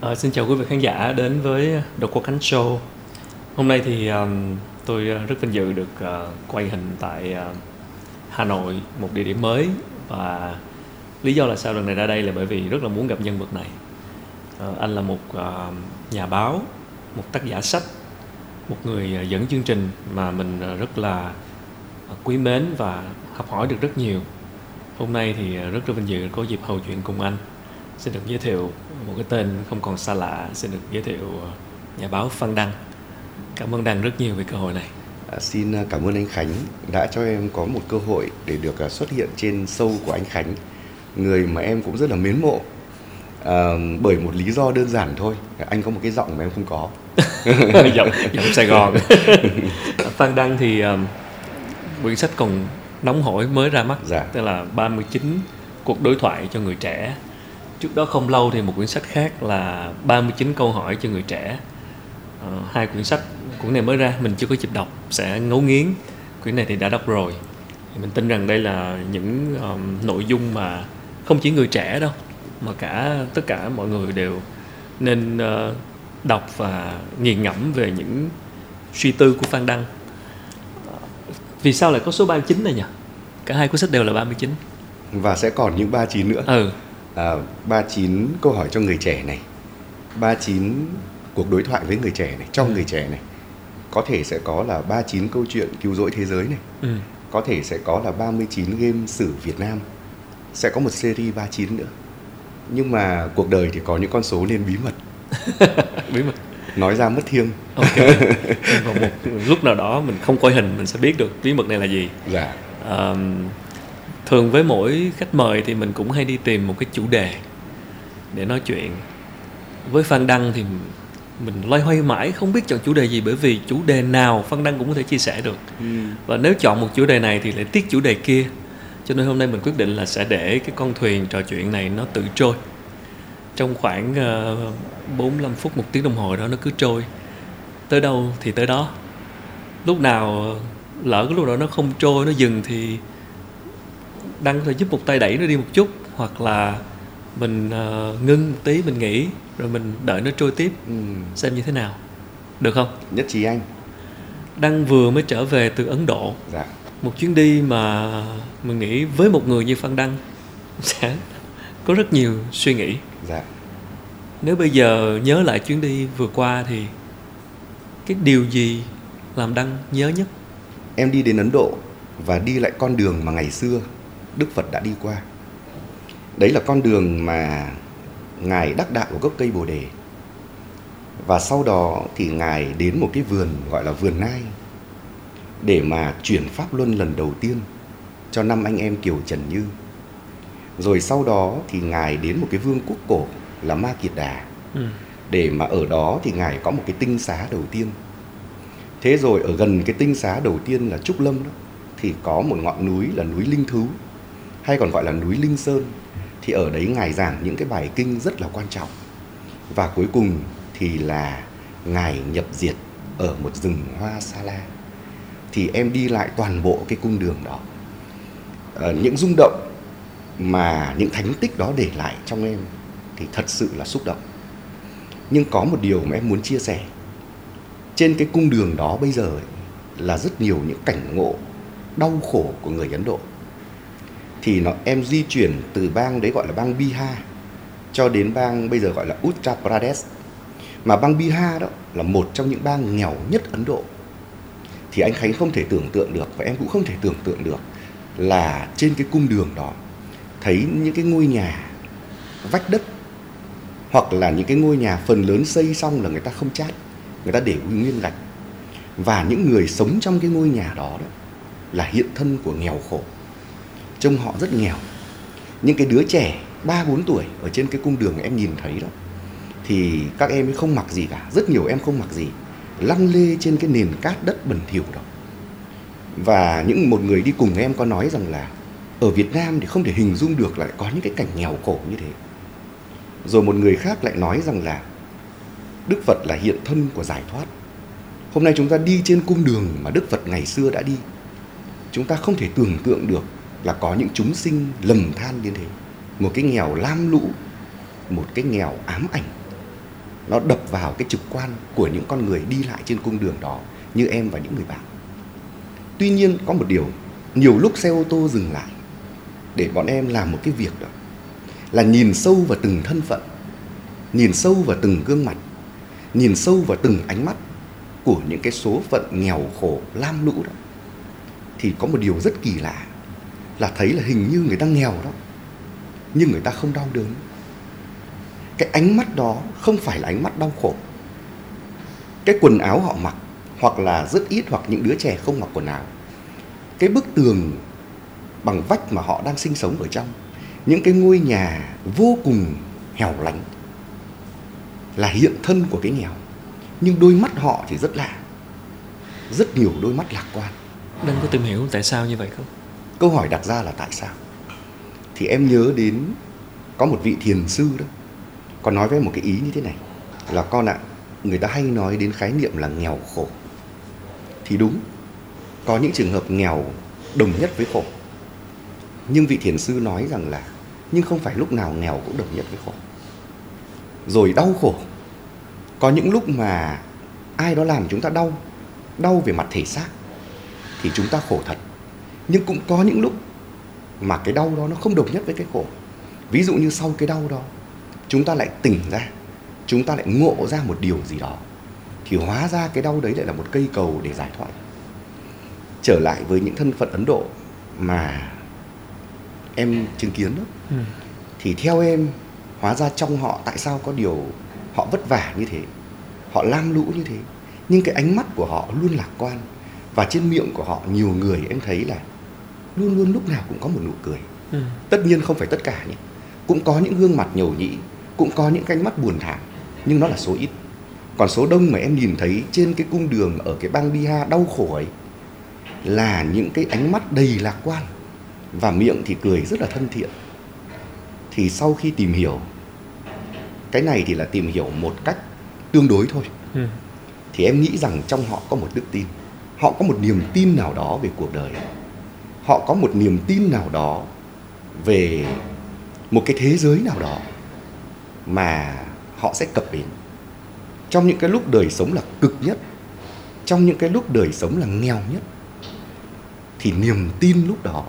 À, xin chào quý vị khán giả đến với Độc Quốc Khánh Show. Hôm nay thì um, tôi ờ, rất vinh dự được uh, quay hình tại uh, Hà Nội, một địa điểm mới và lý do là sao lần này ra đây là bởi vì rất là muốn gặp nhân vật này. Uh, anh là một uh, nhà báo, một tác giả sách, một người uh, dẫn chương trình mà mình uh, rất là uh, quý mến và học hỏi được rất nhiều. Hôm nay thì uh, rất là vinh dự có dịp hầu chuyện cùng anh xin được giới thiệu một cái tên không còn xa lạ. Xin được giới thiệu ờ, nhà báo Phan Đăng. Cảm ơn Đăng rất nhiều về cơ hội này. À, xin ờ, cảm ơn anh Khánh đã cho em có một cơ hội để được ờ, xuất hiện trên show của anh Khánh. Người mà em cũng rất là mến mộ. À, bởi một lý do đơn giản thôi. Anh có một cái giọng mà em không có. Giọng giọng Sài Gòn. Phan Đăng thì um, quyển sách còn nóng hổi mới ra mắt. Dạ. tức là 39 cuộc đối thoại cho người trẻ trước đó không lâu thì một quyển sách khác là 39 câu hỏi cho người trẻ. Uh, hai quyển sách cuốn này mới ra mình chưa có dịp đọc sẽ ngấu nghiến. Quyển này thì đã đọc rồi. Mình tin rằng đây là những um, nội dung mà không chỉ người trẻ đâu mà cả tất cả mọi người đều nên uh, đọc và nghiền ngẫm về những suy tư của Phan Đăng. Vì sao lại có số 39 này nhỉ? Cả hai cuốn sách đều là 39 Và sẽ còn những 39 nữa. Ừ à, 39 câu hỏi cho người trẻ này. 39 cuộc đối thoại với người trẻ này trong ừ. người trẻ này có thể sẽ có là 39 câu chuyện cứu rỗi thế giới này. Ừ. có thể sẽ có là 39 game sử Việt Nam. Sẽ có một series 39 nữa. Nhưng mà cuộc đời thì có những con số nên bí mật. Bí mật. Nói ra mất thiêng. Ok. Vào một lúc nào đó mình không coi hình mình sẽ biết được bí mật này là gì. Dạ. Um, thường với mỗi khách mời thì mình cũng hay đi tìm một cái chủ đề để nói chuyện. Với phan đăng thì mình loay hoay mãi không biết chọn chủ đề gì bởi vì chủ đề nào phan đăng cũng có thể chia sẻ được. Ừ. và nếu chọn một chủ đề này thì lại tiếc chủ đề kia. Cho nên hôm nay mình quyết định là sẽ để cái con thuyền trò chuyện này nó tự trôi. Trong khoảng uh, 45 phút một tiếng đồng hồ đó nó cứ trôi. Tới đâu thì tới đó. Lúc nào lỡ cái lúc đó nó không trôi nó dừng thì đăng rồi giúp một tay đẩy nó đi một chút hoặc là mình uh, ngưng một tí mình nghỉ rồi mình đợi nó trôi tiếp. Ừ. xem như thế nào. Được không? Nhất trí anh. Đăng vừa mới trở về từ ấn độ. Dạ. một chuyến đi mà mình nghĩ với một người như phan đăng sẽ có rất nhiều suy nghĩ. Dạ. nếu bây giờ nhớ lại chuyến đi vừa qua thì cái điều gì làm đăng nhớ nhất? Em đi đến ấn độ và đi lại con đường mà ngày xưa Đức Phật đã đi qua. Đấy là con đường mà Ngài đắc đạo của gốc cây Bồ Đề. Và sau đó thì Ngài đến một cái vườn gọi là vườn nai để mà chuyển pháp luân lần đầu tiên cho năm anh em Kiều Trần Như. Rồi sau đó thì Ngài đến một cái vương quốc cổ là Ma Kiệt Đà. Ừ. Để mà ở đó thì Ngài có một cái tinh xá đầu tiên. Thế rồi ở gần cái tinh xá đầu tiên là Trúc Lâm đó thì có một ngọn núi là núi Linh Thú hay còn gọi là núi Linh Sơn thì ở đấy ngài giảng những cái bài kinh rất là quan trọng. Và cuối cùng thì là ngài nhập diệt ở một rừng hoa sa la. Thì em đi lại toàn bộ cái cung đường đó. À, những rung động mà những thánh tích đó để lại trong em thì thật sự là xúc động. Nhưng có một điều mà em muốn chia sẻ. Trên cái cung đường đó bây giờ ấy, là rất nhiều những cảnh ngộ đau khổ của người ấn độ thì nó em di chuyển từ bang đấy gọi là bang Bihar cho đến bang bây giờ gọi là Uttar Pradesh. Mà bang Bihar đó là một trong những bang nghèo nhất Ấn Độ. Thì anh Khánh không thể tưởng tượng được và em cũng không thể tưởng tượng được là trên cái cung đường đó thấy những cái ngôi nhà vách đất hoặc là những cái ngôi nhà phần lớn xây xong là người ta không chát người ta để nguyên gạch. Và những người sống trong cái ngôi nhà đó, đó là hiện thân của nghèo khổ trông họ rất nghèo. Những cái đứa trẻ ba, bốn tuổi ở trên cái cung đường em nhìn thấy đó, thì các em ấy không mặc gì cả, rất nhiều em không mặc gì, lăn lê trên cái nền cát đất bẩn thỉu đó. Và những một người đi cùng em có nói rằng là ở Việt Nam thì không thể hình dung được lại có những cái cảnh nghèo khổ như thế. Rồi một người khác lại nói rằng là Đức Phật là hiện thân của giải thoát. Hôm nay chúng ta đi trên cung đường mà Đức Phật ngày xưa đã đi, chúng ta không thể tưởng tượng được là có những chúng sinh lầm than như thế. Một cái nghèo lam lũ, một cái nghèo ám ảnh, nó đập vào cái trực quan của những con người đi lại trên cung đường đó, như em và những người bạn. Tuy nhiên, có một điều, nhiều lúc xe ô tô dừng lại để bọn em làm một cái việc đó, là nhìn sâu vào từng thân phận, nhìn sâu vào từng gương mặt, nhìn sâu vào từng ánh mắt của những cái số phận nghèo khổ lam lũ đó. Thì có một điều rất kỳ lạ là thấy là hình như người ta nghèo đó, nhưng người ta không đau đớn. Cái ánh mắt đó không phải là ánh mắt đau khổ. Cái quần áo họ mặc hoặc là rất ít hoặc những đứa trẻ không mặc quần áo. Cái bức tường bằng vách mà họ đang sinh sống ở trong, những cái ngôi nhà vô cùng hẻo lánh là hiện thân của cái nghèo. Nhưng đôi mắt họ thì rất lạ, rất nhiều đôi mắt lạc quan. Đang có tìm hiểu tại sao như vậy không? Câu hỏi đặt ra là tại sao? Thì em nhớ đến có một vị thiền sư đó. Có nói với một cái ý như thế này, là con ạ, người ta hay nói đến khái niệm là nghèo khổ. Thì đúng, có những trường hợp nghèo đồng nhất với khổ. Nhưng vị thiền sư nói rằng là, nhưng không phải lúc nào nghèo cũng đồng nhất với khổ. Rồi đau khổ. Có những lúc mà ai đó làm chúng ta đau đau về mặt thể xác, thì chúng ta khổ thật nhưng cũng có những lúc mà cái đau đó nó không đồng nhất với cái khổ. Ví dụ như sau cái đau đó chúng ta lại tỉnh ra chúng ta lại ngộ ra một điều gì đó thì hóa ra cái đau đấy lại là một cây cầu để giải thoát. Trở lại với những thân phận ấn độ mà em chứng kiến đó. Ừ. thì theo em hóa ra trong họ tại sao có điều họ vất vả như thế họ lam lũ như thế. Nhưng cái ánh mắt của họ luôn lạc quan và trên miệng của họ nhiều người em thấy là luôn luôn lúc nào cũng có một nụ cười. Ừ. tất nhiên không phải tất cả nhé. Cũng có những gương mặt nhầu nhĩ cũng có những cánh mắt buồn thảm nhưng nó là số ít. Còn số đông mà em nhìn thấy trên cái cung đường ở cái bang Bihar đau khổ ấy là những cái ánh mắt đầy lạc quan và miệng thì cười rất là thân thiện. Thì sau khi tìm hiểu cái này thì là tìm hiểu một cách tương đối thôi. Ừ. thì em nghĩ rằng trong họ có một đức tin. Họ có một niềm tin nào đó về cuộc đời họ có một niềm tin nào đó về một cái thế giới nào đó mà họ sẽ cập đến trong những cái lúc đời sống là cực nhất, trong những cái lúc đời sống là nghèo nhất, thì niềm tin lúc đó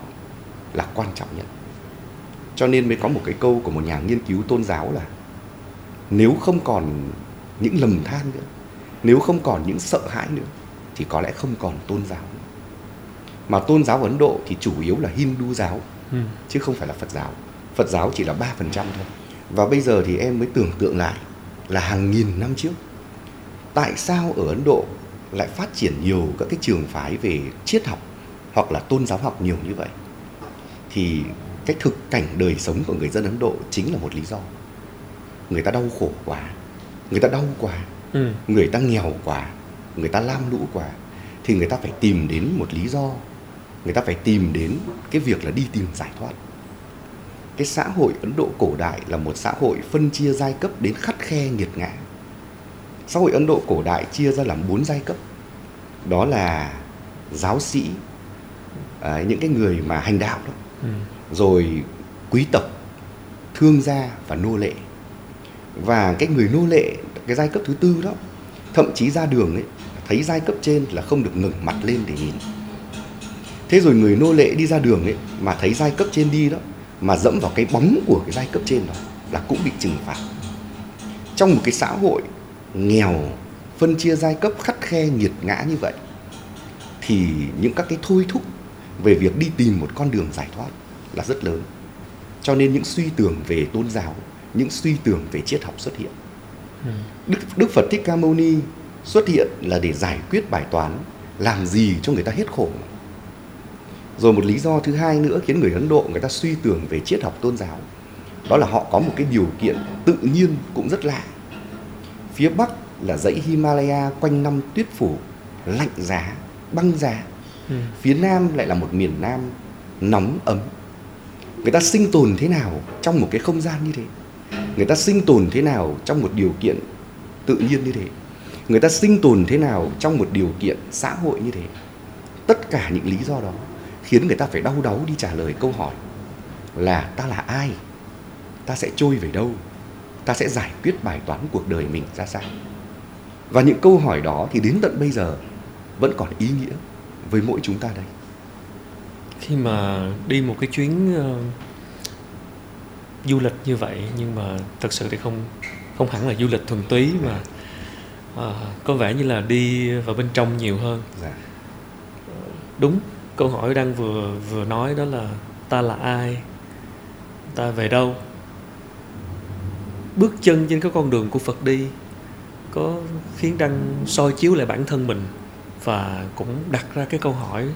là quan trọng nhất cho nên mới có một cái câu của một nhà nghiên cứu tôn giáo là, nếu không còn những lầm than nữa, nếu không còn những sợ hãi nữa, thì có lẽ không còn tôn giáo nữa mà tôn giáo ấn độ thì chủ yếu là hindu giáo ừ. chứ không phải là phật giáo phật giáo chỉ là ba phần trăm thôi và bây giờ thì em mới tưởng tượng lại là hàng nghìn năm trước tại sao ở ấn độ lại phát triển nhiều các cái trường phái về triết học hoặc là tôn giáo học nhiều như vậy thì cái thực cảnh đời sống của người dân ấn độ chính là một lý do người ta đau khổ quá người ta đau quá ừ. người ta nghèo quá người ta lam lũ quá thì người ta phải tìm đến một lý do người ta phải tìm đến cái việc là đi tìm giải thoát. Cái xã hội ấn độ cổ đại là một xã hội phân chia giai cấp đến khắt khe nghiệt ngã. Xã hội ấn độ cổ đại chia ra làm bốn giai cấp. Đó là giáo sĩ à, những cái người mà hành đạo đó. Ừ. rồi quý tộc thương gia và nô lệ. Và cái người nô lệ cái giai cấp thứ tư đó thậm chí ra đường ấy thấy giai cấp trên là không được ngẩng mặt lên để nhìn thế rồi người nô lệ đi ra đường ấy mà thấy giai cấp trên đi đó mà dẫm vào cái bóng của cái giai cấp trên đó là cũng bị trừng phạt. Trong một cái xã hội nghèo phân chia giai cấp khắt khe nghiệt ngã như vậy thì những các cái thôi thúc về việc đi tìm một con đường giải thoát là rất lớn. Cho nên những suy tưởng về tôn giáo những suy tưởng về triết học xuất hiện. Ừ. đức, đức phật thích ca mâu ni xuất hiện là để giải quyết bài toán làm gì cho người ta hết khổ rồi một lý do thứ hai nữa khiến người ấn độ người ta suy tưởng về triết học tôn giáo đó là họ có một cái điều kiện tự nhiên cũng rất lạ. Phía bắc là dãy himalaya quanh năm tuyết phủ lạnh giá băng giá. Ừ. phía nam lại là một miền nam nóng ấm. Người ta sinh tồn thế nào trong một cái không gian như thế? Người ta sinh tồn thế nào trong một điều kiện tự nhiên như thế? Người ta sinh tồn thế nào trong một điều kiện xã hội như thế? Tất cả những lý do đó khiến người ta phải đau đáu đi trả lời câu hỏi là ta là ai? Ta sẽ trôi về đâu? Ta sẽ giải quyết bài toán cuộc đời mình ra sao? Và những câu hỏi đó thì đến tận bây giờ vẫn còn ý nghĩa với mỗi chúng ta đây. Khi mà đi một cái chuyến uh, du lịch như vậy nhưng mà thật sự thì không không hẳn là du lịch thuần túy mà uh, có vẻ như là đi vào bên trong nhiều hơn. Dạ. đúng câu hỏi đang vừa vừa nói đó là ta là ai? Ta về đâu? Bước chân trên cái con đường của phật đi có khiến đăng soi chiếu lại bản thân mình và cũng đặt ra cái câu hỏi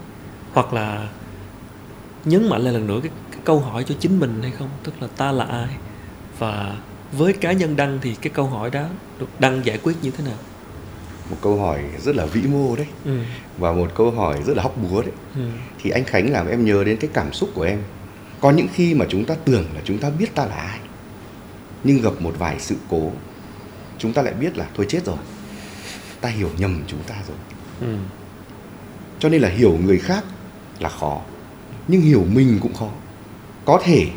hoặc là nhấn mạnh lại lần nữa cái, cái câu hỏi cho chính mình hay không? Tức là ta là ai? Và với cá nhân đăng thì cái câu hỏi đó được đăng giải quyết như thế nào? Một câu hỏi rất là vĩ mô đấy. Ừ. và một câu hỏi rất là hóc búa đấy. Ừ. thì anh khánh làm em nhớ đến cái cảm xúc của em. Có những khi mà chúng ta tưởng là chúng ta biết ta là ai nhưng gặp một vài sự cố chúng ta lại biết là thôi chết rồi ta hiểu nhầm chúng ta rồi. Ừ. cho nên là hiểu người khác là khó nhưng hiểu mình cũng khó. Có thể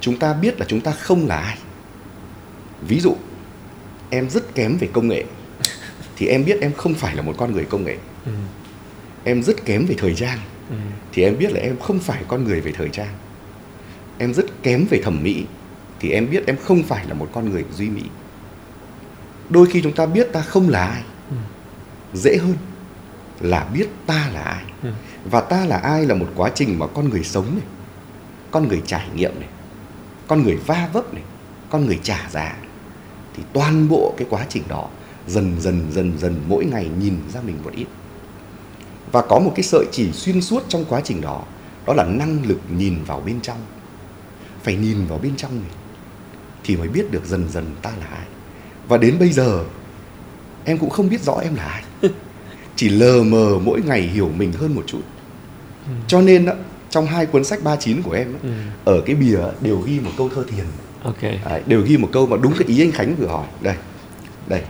chúng ta biết là chúng ta không là ai. Ví dụ em rất kém về công nghệ thì em biết em không phải là một con người công nghệ ừ. em rất kém về thời trang ừ. thì em biết là em không phải con người về thời trang em rất kém về thẩm mỹ thì em biết em không phải là một con người duy mỹ đôi khi chúng ta biết ta không là ai ừ. dễ hơn là biết ta là ai ừ. và ta là ai là một quá trình mà con người sống này con người trải nghiệm này con người va vấp này con người trả giá thì toàn bộ cái quá trình đó dần dần dần dần mỗi ngày nhìn ra mình một ít. Và có một cái sợi chỉ xuyên suốt trong quá trình đó đó là năng lực nhìn vào bên trong. Phải nhìn vào bên trong này thì mới biết được dần dần ta là ai. Và đến bây giờ em cũng không biết rõ em là ai. Chỉ lờ mờ mỗi ngày hiểu mình hơn một chút. Ừ. cho nên trong hai cuốn sách 39 của em ừ. ở cái bìa đều ghi một câu thơ thiền. Okay. Đều ghi một câu mà đúng cái ý anh Khánh vừa hỏi. Đây đây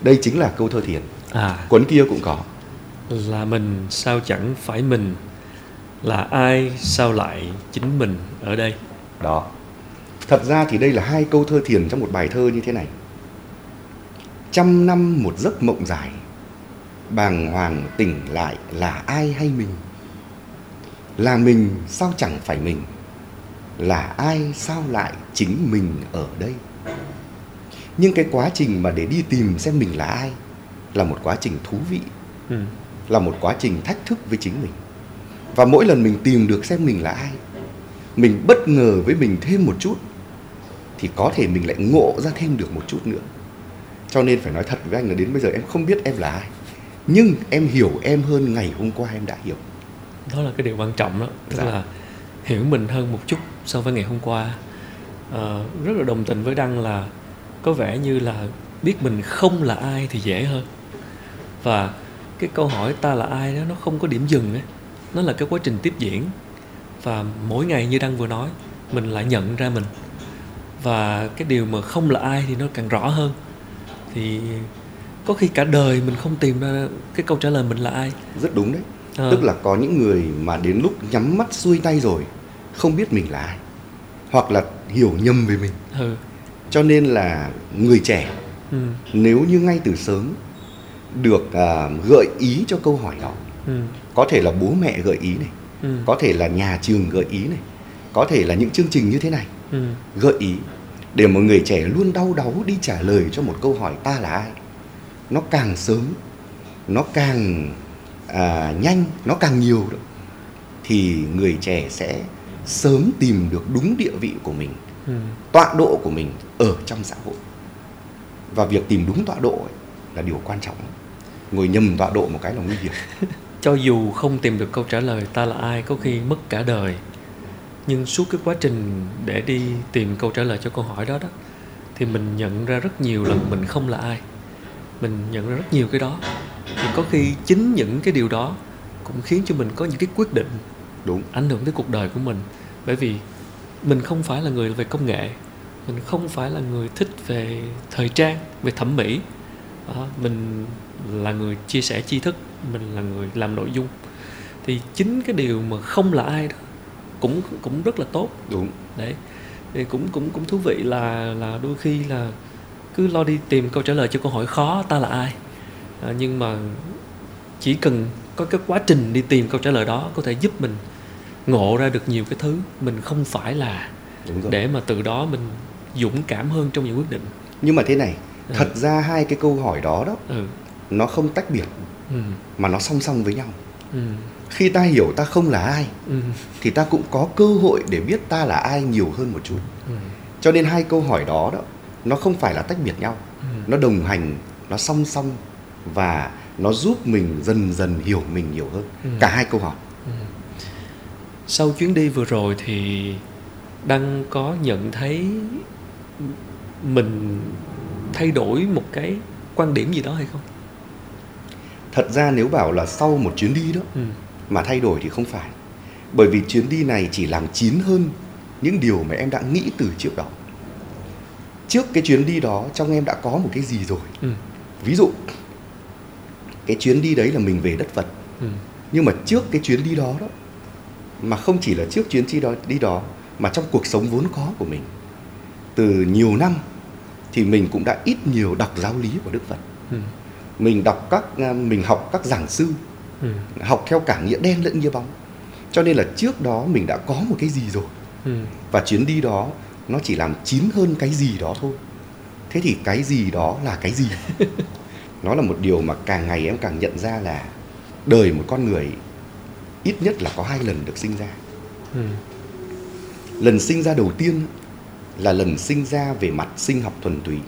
đây chính là câu thơ thiền. À. cuốn kia cũng có. Là mình sao chẳng phải mình? Là ai sao lại chính mình ở đây? Đó. Thật ra thì đây là hai câu thơ thiền trong một bài thơ như thế này. Trăm năm một giấc mộng dài bàng hoàng tỉnh lại là ai hay mình? Là mình sao chẳng phải mình? Là ai sao lại chính mình ở đây nhưng cái quá trình mà để đi tìm xem mình là ai là một quá trình thú vị ừ. là một quá trình thách thức với chính mình và mỗi lần mình tìm được xem mình là ai mình bất ngờ với mình thêm một chút thì có thể mình lại ngộ ra thêm được một chút nữa cho nên phải nói thật với anh là đến bây giờ em không biết em là ai nhưng em hiểu em hơn ngày hôm qua em đã hiểu đó là cái điều quan trọng đó tức dạ. là hiểu mình hơn một chút so với ngày hôm qua à, rất là đồng tình với đăng là có vẻ như là biết mình không là ai thì dễ hơn. Và cái câu hỏi ta là ai đó nó không có điểm dừng ấy. Nó là cái quá trình tiếp diễn. Và mỗi ngày như đăng vừa nói mình lại nhận ra mình. Và cái điều mà không là ai thì nó càng rõ hơn. Thì có khi cả đời mình không tìm ra cái câu trả lời mình là ai. Rất đúng đấy. À. tức là có những người mà đến lúc nhắm mắt xuôi tay rồi không biết mình là ai. Hoặc là hiểu nhầm về mình. Ừ. cho nên là người trẻ ừ. nếu như ngay từ sớm được uh, gợi ý cho câu hỏi đó ừ. có thể là bố mẹ gợi ý này ừ. có thể là nhà trường gợi ý này có thể là những chương trình như thế này ừ. gợi ý để một người trẻ luôn đau đáu đi trả lời cho một câu hỏi ta là ai nó càng sớm nó càng à, nhanh nó càng nhiều đó, thì người trẻ sẽ sớm tìm được đúng địa vị của mình ừ. tọa độ của mình ở trong xã hội. Và việc tìm đúng tọa độ ấy là điều quan trọng. Ngồi nhầm tọa độ một cái là nguy hiểm. Cho dù không tìm được câu trả lời ta là ai có khi mất cả đời. Nhưng suốt cái quá trình để đi tìm câu trả lời cho câu hỏi đó đó thì mình nhận ra rất nhiều lần mình không là ai. Mình nhận ra rất nhiều cái đó. Thì có khi chính những cái điều đó cũng khiến cho mình có những cái quyết định đúng. ảnh hưởng tới cuộc đời của mình. Bởi vì mình không phải là người về công nghệ. Mình không phải là người thích về thời trang về thẩm mỹ. À, mình là người chia sẻ tri thức mình là người làm nội dung. Thì chính cái điều mà không là ai đó cũng cũng rất là tốt. Đúng. Đấy. Thì cũng cũng cũng thú vị là là đôi khi là cứ lo đi tìm câu trả lời cho câu hỏi khó ta là ai? À, nhưng mà chỉ cần có cái quá trình đi tìm câu trả lời đó có thể giúp mình ngộ ra được nhiều cái thứ mình không phải là để mà từ đó mình dũng cảm hơn trong những quyết định. Nhưng mà thế này Ừ. thật ra hai cái câu hỏi đó đó ừ. nó không tách biệt ừ. mà nó song song với nhau. Ừ. Khi ta hiểu ta không là ai ừ. thì ta cũng có cơ hội để biết ta là ai nhiều hơn một chút. Ừ. Cho nên hai câu hỏi đó đó nó không phải là tách biệt nhau. Ừ. nó đồng hành nó song song và nó giúp mình dần dần hiểu mình nhiều hơn. Ừ. cả hai câu hỏi sau chuyến đi vừa rồi thì đăng có nhận thấy mình thay đổi một cái quan điểm gì đó hay không? Thật ra nếu bảo là sau một chuyến đi đó ừ. mà thay đổi thì không phải. Bởi vì chuyến đi này chỉ làm chín hơn những điều mà em đã nghĩ từ trước đó. Trước cái chuyến đi đó trong em đã có một cái gì rồi. Ừ. Ví dụ cái chuyến đi đấy là mình về đất phật. Ừ. Nhưng mà trước cái chuyến đi đó đó mà không chỉ là trước chuyến đi đó đi đó mà trong cuộc sống vốn có của mình. Từ nhiều năm thì mình cũng đã ít nhiều đọc giáo lý của đức phật. Ừ. Mình đọc các à, mình học các giảng sư ừ. học theo cả nghĩa đen lẫn nghĩa bóng. Cho nên là trước đó mình đã có một cái gì rồi. Ừ. Và chuyến đi đó nó chỉ làm chín hơn cái gì đó thôi. Thế thì cái gì đó là cái gì? Nó là một điều mà càng ngày em càng nhận ra là đời một con người ít nhất là có hai lần được sinh ra. Ừ. Lần sinh ra đầu tiên là lần sinh ra về mặt sinh học thuần túy.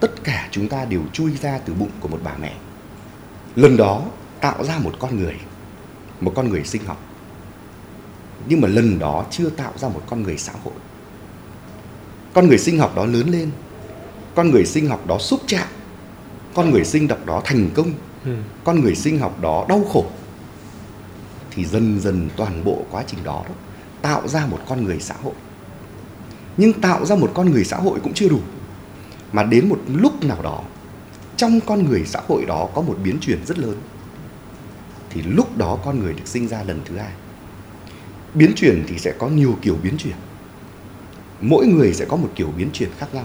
Tất cả chúng ta đều chui ra từ bụng của một bà mẹ. Lần đó tạo ra một con người một con người sinh học. Nhưng mà lần đó chưa tạo ra một con người xã hội. Con người sinh học đó lớn lên con người sinh học đó xúc chạm con người sinh học đó thành công ừ. con người sinh học đó đau khổ thì dần dần toàn bộ quá trình đó, đó tạo ra một con người xã hội. Nhưng tạo ra một con người xã hội cũng chưa đủ. Mà đến một lúc nào đó trong con người xã hội đó có một biến chuyển rất lớn. Thì lúc đó con người được sinh ra lần thứ hai. Biến chuyển thì sẽ có nhiều kiểu biến chuyển. Mỗi người sẽ có một kiểu biến chuyển khác nhau.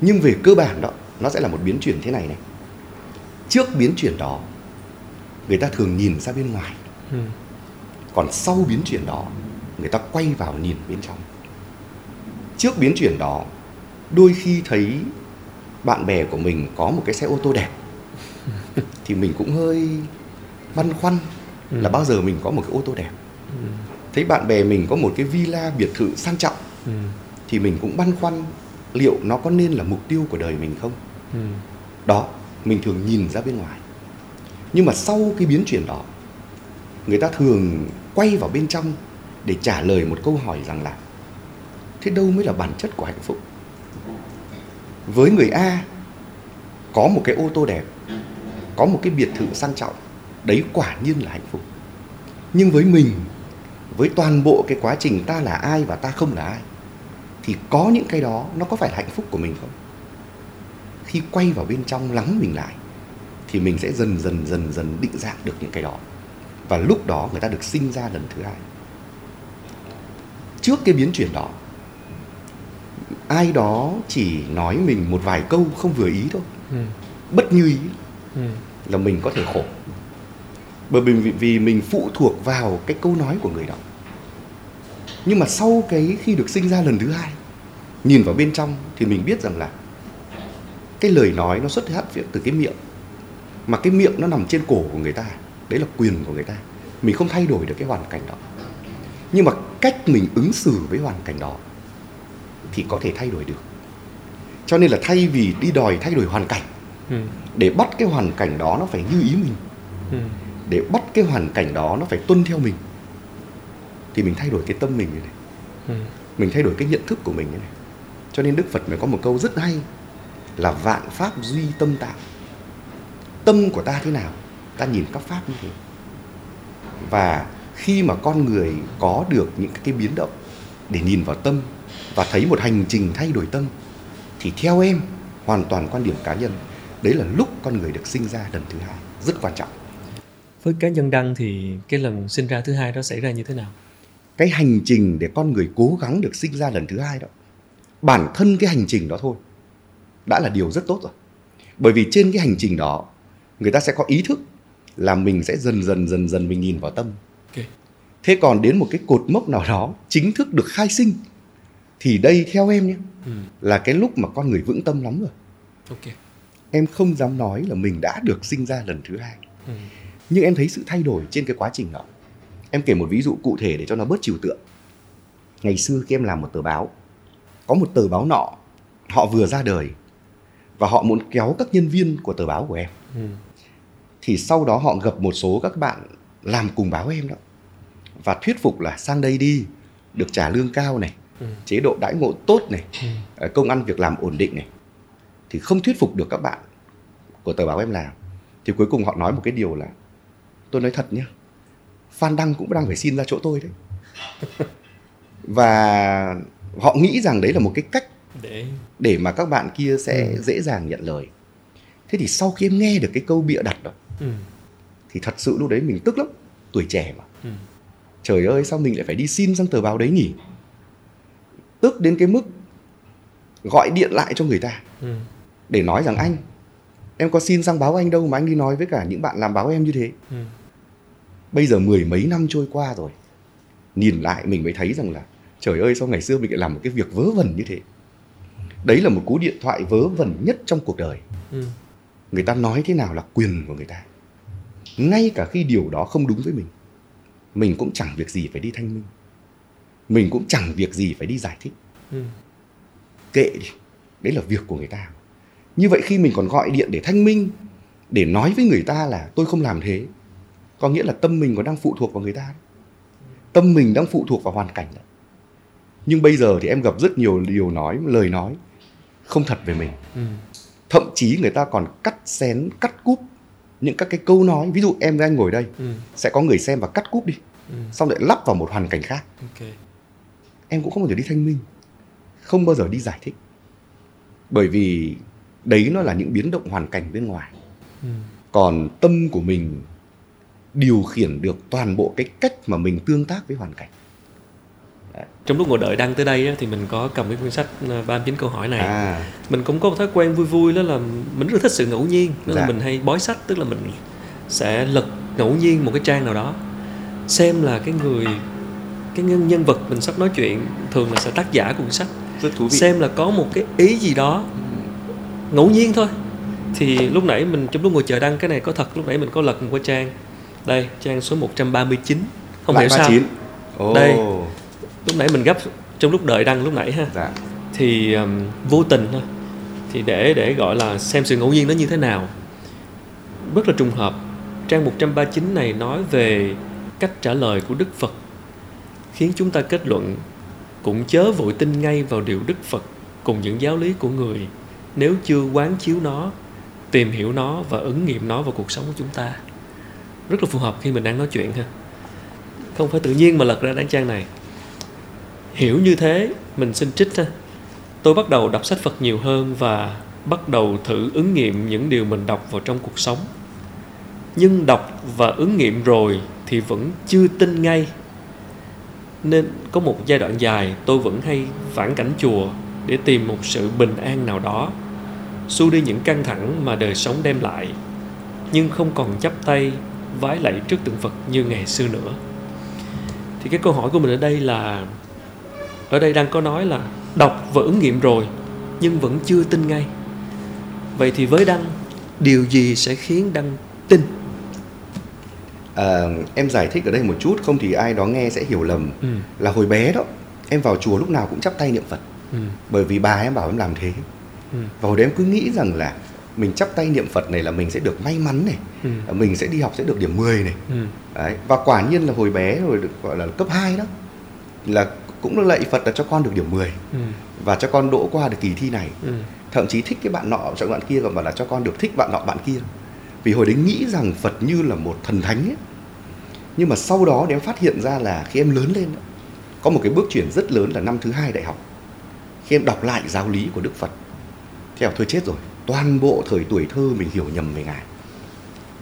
Nhưng về cơ bản đó nó sẽ là một biến chuyển thế này này. Trước biến chuyển đó người ta thường nhìn ra bên ngoài. Ừ còn sau biến chuyển đó người ta quay vào nhìn bên trong. Trước biến chuyển đó đôi khi thấy bạn bè của mình có một cái xe ô tô đẹp thì mình cũng hơi băn khoăn là bao giờ mình có một cái ô tô đẹp. Ừ. Thấy bạn bè mình có một cái villa biệt thự sang trọng ừ. thì mình cũng băn khoăn liệu nó có nên là mục tiêu của đời mình không? Ừ. Đó mình thường nhìn ra bên ngoài. Nhưng mà sau cái biến chuyển đó người ta thường quay vào bên trong để trả lời một câu hỏi rằng là, thế đâu mới là bản chất của hạnh phúc? Với người a, có một cái ô tô đẹp, có một cái biệt thự sang trọng, đấy quả nhiên là hạnh phúc. Nhưng với mình, với toàn bộ cái quá trình ta là ai và ta không là ai, thì có những cái đó nó có phải là hạnh phúc của mình không? Khi quay vào bên trong lắng mình lại, thì mình sẽ dần dần dần dần định dạng được những cái đó và lúc đó người ta được sinh ra lần thứ hai. Trước cái biến chuyển đó ai đó chỉ nói mình một vài câu không vừa ý thôi. Ừ. Bất như ý. Ừ. Là mình có thể khổ. Bởi vì vì mình phụ thuộc vào cái câu nói của người đó. Nhưng mà sau cái khi được sinh ra lần thứ hai nhìn vào bên trong thì mình biết rằng là cái lời nói nó xuất phát từ cái miệng. Mà cái miệng nó nằm trên cổ của người ta đấy là quyền của người ta. Mình không thay đổi được cái hoàn cảnh đó. Nhưng mà cách mình ứng xử với hoàn cảnh đó thì có thể thay đổi được. Cho nên là thay vì đi đòi thay đổi hoàn cảnh ừ. để bắt cái hoàn cảnh đó nó phải như ý mình ừ. để bắt cái hoàn cảnh đó nó phải tuân theo mình thì mình thay đổi cái tâm mình như này. Ừ. Mình thay đổi cái nhận thức của mình như này. Cho nên đức phật mới có một câu rất hay là vạn pháp duy tâm tạo tâm của ta thế nào ta nhìn các pháp như thế. Và khi mà con người có được những cái biến động để nhìn vào tâm và thấy một hành trình thay đổi tâm thì theo em hoàn toàn quan điểm cá nhân đấy là lúc con người được sinh ra lần thứ hai rất quan trọng. Với cá nhân đăng thì cái lần sinh ra thứ hai đó xảy ra như thế nào? Cái hành trình để con người cố gắng được sinh ra lần thứ hai đó bản thân cái hành trình đó thôi đã là điều rất tốt rồi. Bởi vì trên cái hành trình đó người ta sẽ có ý thức là mình sẽ dần dần dần dần mình nhìn vào tâm okay. thế còn đến một cái cột mốc nào đó chính thức được khai sinh thì đây theo em nhé ừ. là cái lúc mà con người vững tâm lắm rồi okay. em không dám nói là mình đã được sinh ra lần thứ hai ừ. nhưng em thấy sự thay đổi trên cái quá trình đó em kể một ví dụ cụ thể để cho nó bớt trừu tượng ngày xưa khi em làm một tờ báo có một tờ báo nọ họ vừa ra đời và họ muốn kéo các nhân viên của tờ báo của em ừ. Thì sau đó họ gặp một số các bạn làm cùng báo em đó và thuyết phục là sang đây đi được trả lương cao này ừ. chế độ đãi ngộ tốt này ừ. Ờ, công ăn việc làm ổn định này thì không thuyết phục được các bạn của tờ báo em làm thì cuối cùng họ nói một cái điều là tôi nói thật nhé Phan Đăng cũng đang phải xin ra chỗ tôi đấy và họ nghĩ rằng đấy là một cái cách để để mà các bạn kia sẽ ừ. dễ dàng nhận lời thế thì sau khi em nghe được cái câu bịa đặt đó ừ. thì thật sự lúc đấy mình tức lắm tuổi trẻ mà ừ. trời ơi sao mình lại phải đi xin sang tờ báo đấy nhỉ tức đến cái mức gọi điện lại cho người ta ừ. để nói rằng anh em có xin sang báo anh đâu mà anh đi nói với cả những bạn làm báo em như thế ừ. bây giờ mười mấy năm trôi qua rồi nhìn lại mình mới thấy rằng là trời ơi sao ngày xưa mình lại làm một cái việc vớ vẩn như thế đấy là một cú điện thoại vớ vẩn nhất trong cuộc đời ừ. người ta nói thế nào là quyền của người ta ngay cả khi điều đó không đúng với mình mình cũng chẳng việc gì phải đi thanh minh mình cũng chẳng việc gì phải đi giải thích ừ. kệ đi đấy là việc của người ta như vậy khi mình còn gọi điện để thanh minh để nói với người ta là tôi không làm thế có nghĩa là tâm mình còn đang phụ thuộc vào người ta tâm mình đang phụ thuộc vào hoàn cảnh đó. nhưng bây giờ thì em gặp rất nhiều điều nói lời nói không thật về mình ừ. thậm chí người ta còn cắt xén cắt cúp những các cái câu nói ví dụ em với anh ngồi đây ừ. sẽ có người xem và cắt cúp đi ừ. xong lại lắp vào một hoàn cảnh khác okay. em cũng không bao giờ đi thanh minh không bao giờ đi giải thích bởi vì đấy nó là những biến động hoàn cảnh bên ngoài ừ. còn tâm của mình điều khiển được toàn bộ cái cách mà mình tương tác với hoàn cảnh trong lúc ngồi đợi đăng tới đây á, thì mình có cầm cái cuốn sách 39 ờ, câu hỏi này. À. mình cũng có một thói quen vui vui đó là mình rất thích sự ngẫu nhiên. Đó dạ. là mình hay bói sách tức là mình sẽ lật ngẫu nhiên một cái trang nào đó xem là cái người cái nhân nhân vật mình sắp nói chuyện thường là sẽ tác giả của cuốn sách. Rất thú vị. Xem là có một cái ý gì đó ngẫu nhiên thôi. Thì lúc nãy mình trong lúc ngồi chờ đăng cái này có thật lúc nãy mình có lật một cái trang. Đây trang số 139 không Lại hiểu 39. sao oh. đây lúc nãy mình gấp trong lúc đợi đăng lúc nãy ha. Dạ. thì um, vô tình thôi. Thì để để gọi là xem sự ngẫu nhiên nó như thế nào. Rất là trùng hợp. Trang 139 này nói về cách trả lời của Đức Phật khiến chúng ta kết luận cũng chớ vội tin ngay vào điều Đức Phật cùng những giáo lý của người nếu chưa quán chiếu nó tìm hiểu nó và ứng nghiệm nó vào cuộc sống của chúng ta. Rất là phù hợp khi mình đang nói chuyện ha. Không phải tự nhiên mà lật ra đáng trang này hiểu như thế, mình xin trích ha. Tôi bắt đầu đọc sách phật nhiều hơn và bắt đầu thử ứng nghiệm những điều mình đọc vào trong cuộc sống. Nhưng đọc và ứng nghiệm rồi thì vẫn chưa tin ngay. Nên có một giai đoạn dài, tôi vẫn hay phản cảnh chùa để tìm một sự bình an nào đó, xua đi những căng thẳng mà đời sống đem lại, nhưng không còn chắp tay, vái lạy trước tượng Phật như ngày xưa nữa. Thì cái câu hỏi của mình ở đây là ở đây đang có nói là đọc và ứng nghiệm rồi nhưng vẫn chưa tin ngay vậy thì với đăng điều gì sẽ khiến đăng tin à, em giải thích ở đây một chút không thì ai đó nghe sẽ hiểu lầm ừ. là hồi bé đó em vào chùa lúc nào cũng chắp tay niệm phật ừ. bởi vì bà em bảo em làm thế ừ. và hồi đấy em cứ nghĩ rằng là mình chắp tay niệm Phật này là mình sẽ được may mắn này ừ. mình sẽ đi học sẽ được điểm 10 này ừ. đấy và quả nhiên là hồi bé rồi được gọi là cấp 2 đó là cũng được lạy Phật là cho con được điểm 10 ừ. và cho con đỗ qua được kỳ thi này ừ. thậm chí thích cái bạn nọ chọn bạn kia còn bảo là cho con được thích bạn nọ bạn kia vì hồi đấy nghĩ rằng Phật như là một thần thánh ấy nhưng mà sau đó em phát hiện ra là khi em lớn lên có một cái bước chuyển rất lớn là năm thứ hai đại học khi em đọc lại giáo lý của Đức Phật theo thôi chết rồi toàn bộ thời tuổi thơ mình hiểu nhầm về ngài